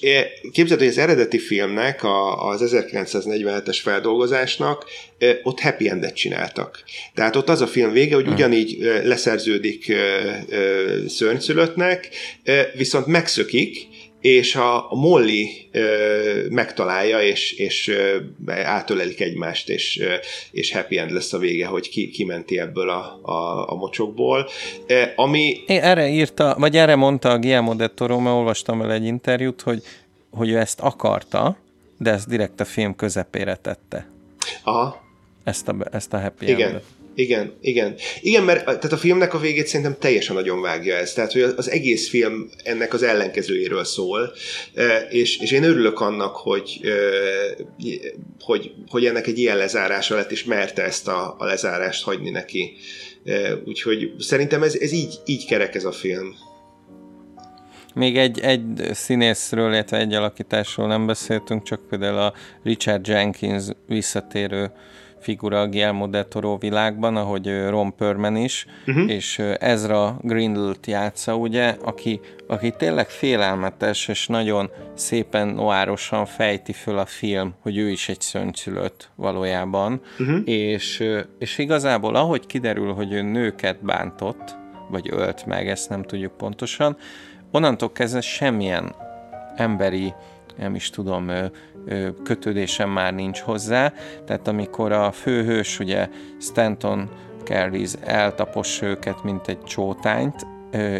képzeld, hogy az eredeti filmnek, a, az 1947-es feldolgozásnak ott happy endet csináltak. Tehát ott az a film vége, hogy hm. ugyanígy leszerződik szörnyszülöttnek, viszont megszökik, és a, a Molly ö, megtalálja, és, és ö, átölelik egymást, és, ö, és happy end lesz a vége, hogy ki, kimenti ebből a, a, a mocsokból. E, ami... É, erre írta, vagy erre mondta a Guillermo de Toro, mert olvastam vele egy interjút, hogy, hogy ő ezt akarta, de ezt direkt a film közepére tette. Aha. ezt a, ezt a happy Igen. endet. Igen, igen. Igen, mert tehát a filmnek a végét szerintem teljesen nagyon vágja ez. Tehát, hogy az egész film ennek az ellenkezőjéről szól, és, és én örülök annak, hogy, hogy, hogy ennek egy ilyen lezárása lett, és merte ezt a, a lezárást hagyni neki. Úgyhogy szerintem ez, ez így, így kerek ez a film. Még egy, egy színészről, illetve egy alakításról nem beszéltünk, csak például a Richard Jenkins visszatérő figura a Guillermo del Toro világban, ahogy Ron Perlman is, uh-huh. és Ezra Grindelt játsza, ugye, aki, aki tényleg félelmetes, és nagyon szépen noárosan fejti föl a film, hogy ő is egy szöntszülött valójában, uh-huh. és, és igazából ahogy kiderül, hogy ő nőket bántott, vagy ölt meg, ezt nem tudjuk pontosan, onnantól kezdve semmilyen emberi nem is tudom, kötődésem már nincs hozzá. Tehát amikor a főhős, ugye Stanton Carries eltapos őket, mint egy csótányt,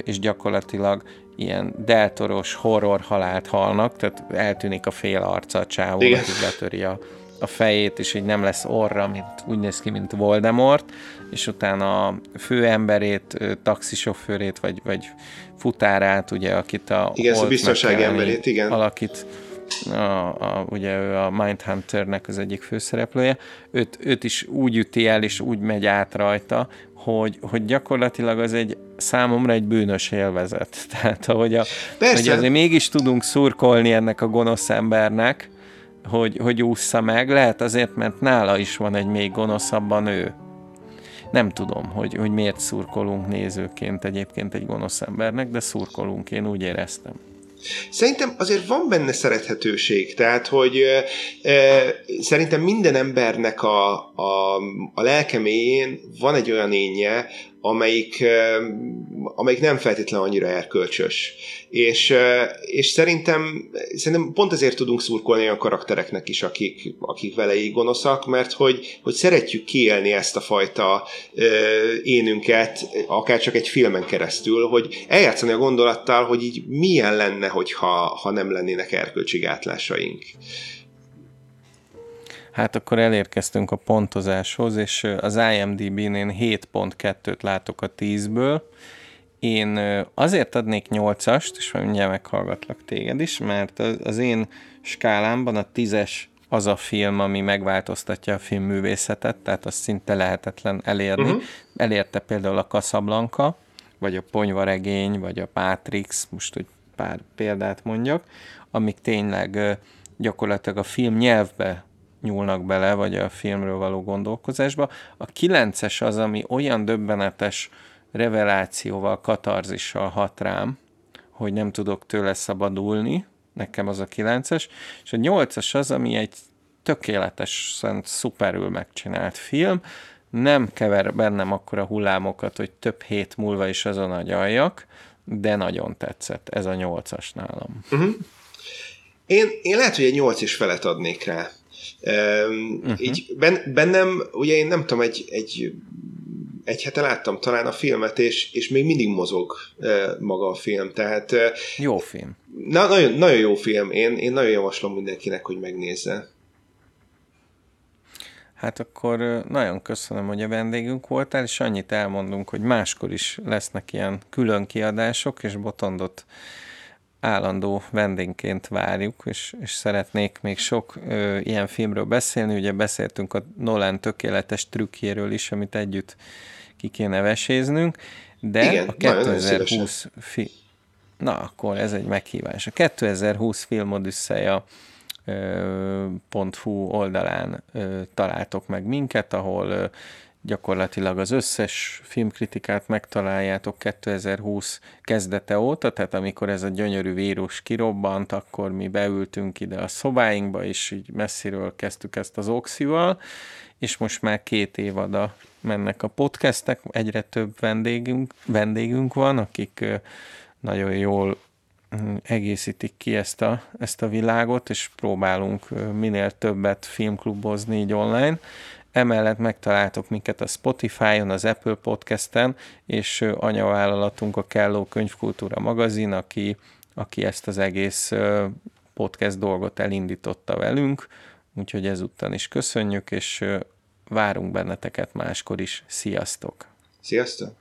és gyakorlatilag ilyen deltoros horror halált halnak, tehát eltűnik a fél arca a csávónak, és betöri a, a fejét, és így nem lesz orra, mint, úgy néz ki, mint Voldemort, és utána a főemberét, taxisofőrét, vagy, vagy futárát, ugye, akit a igen, a biztonsági emberét, igen. alakít, a, a, ugye ő a Mindhunternek az egyik főszereplője, őt, őt is úgy üti el, és úgy megy át rajta, hogy, hogy gyakorlatilag az egy számomra egy bűnös élvezet. Tehát, hogy, a, hogy azért mégis tudunk szurkolni ennek a gonosz embernek, hogy, hogy ússza meg, lehet azért, mert nála is van egy még gonoszabban ő. Nem tudom, hogy, hogy miért szurkolunk nézőként egyébként egy gonosz embernek, de szurkolunk, én úgy éreztem. Szerintem azért van benne szerethetőség, tehát, hogy e, szerintem minden embernek a, a, a lelke mélyén van egy olyan énje, amelyik, amelyik nem feltétlenül annyira erkölcsös. És, és szerintem, szerintem pont ezért tudunk szurkolni a karaktereknek is, akik, akik vele így gonoszak, mert hogy, hogy szeretjük kiélni ezt a fajta énünket, akár csak egy filmen keresztül, hogy eljátszani a gondolattal, hogy így milyen lenne, hogyha, ha nem lennének erkölcsi gátlásaink. Hát akkor elérkeztünk a pontozáshoz, és az IMDb-n én 7.2-t látok a 10-ből. Én azért adnék 8-ast, és mindjárt meghallgatlak téged is, mert az én skálámban a 10-es az a film, ami megváltoztatja a filmművészetet, tehát az szinte lehetetlen elérni. Uh-huh. Elérte például a Casablanca, vagy a Ponyvaregény, vagy a Patrix, most hogy pár példát mondjak, amik tényleg gyakorlatilag a film nyelvbe nyúlnak bele, vagy a filmről való gondolkozásba. A kilences az, ami olyan döbbenetes revelációval, katarzissal hat rám, hogy nem tudok tőle szabadulni, nekem az a kilences, és a nyolcas az, ami egy tökéletesen szuperül megcsinált film, nem kever bennem akkora hullámokat, hogy több hét múlva is azon agyaljak, de nagyon tetszett ez a nyolcas nálam. Uh-huh. Én, én lehet, hogy egy nyolc is felet adnék rá. Uh-huh. Így bennem, ugye én nem tudom, egy, egy, egy hete láttam talán a filmet, és, és még mindig mozog maga a film, tehát... Jó film. Na, nagyon, nagyon jó film, én, én nagyon javaslom mindenkinek, hogy megnézze. Hát akkor nagyon köszönöm, hogy a vendégünk voltál, és annyit elmondunk, hogy máskor is lesznek ilyen külön kiadások, és Botondot állandó vendégként várjuk, és, és szeretnék még sok ö, ilyen filmről beszélni. Ugye beszéltünk a Nolan tökéletes trükkjéről is, amit együtt ki kéne vesézinünk, de Igen, a 2020 fi... Na, akkor ez egy meghívás. A 2020 filmodüsszeja .hu oldalán találtok meg minket, ahol gyakorlatilag az összes filmkritikát megtaláljátok 2020 kezdete óta, tehát amikor ez a gyönyörű vírus kirobbant, akkor mi beültünk ide a szobáinkba, és így messziről kezdtük ezt az oxival, és most már két évada mennek a podcastek, egyre több vendégünk, vendégünk van, akik nagyon jól egészítik ki ezt a, ezt a világot, és próbálunk minél többet filmklubozni így online. Emellett megtaláltok minket a Spotify-on, az Apple Podcast-en, és anyavállalatunk a Kelló Könyvkultúra magazin, aki, aki ezt az egész podcast dolgot elindította velünk, úgyhogy ezúttal is köszönjük, és várunk benneteket máskor is. Sziasztok! Sziasztok!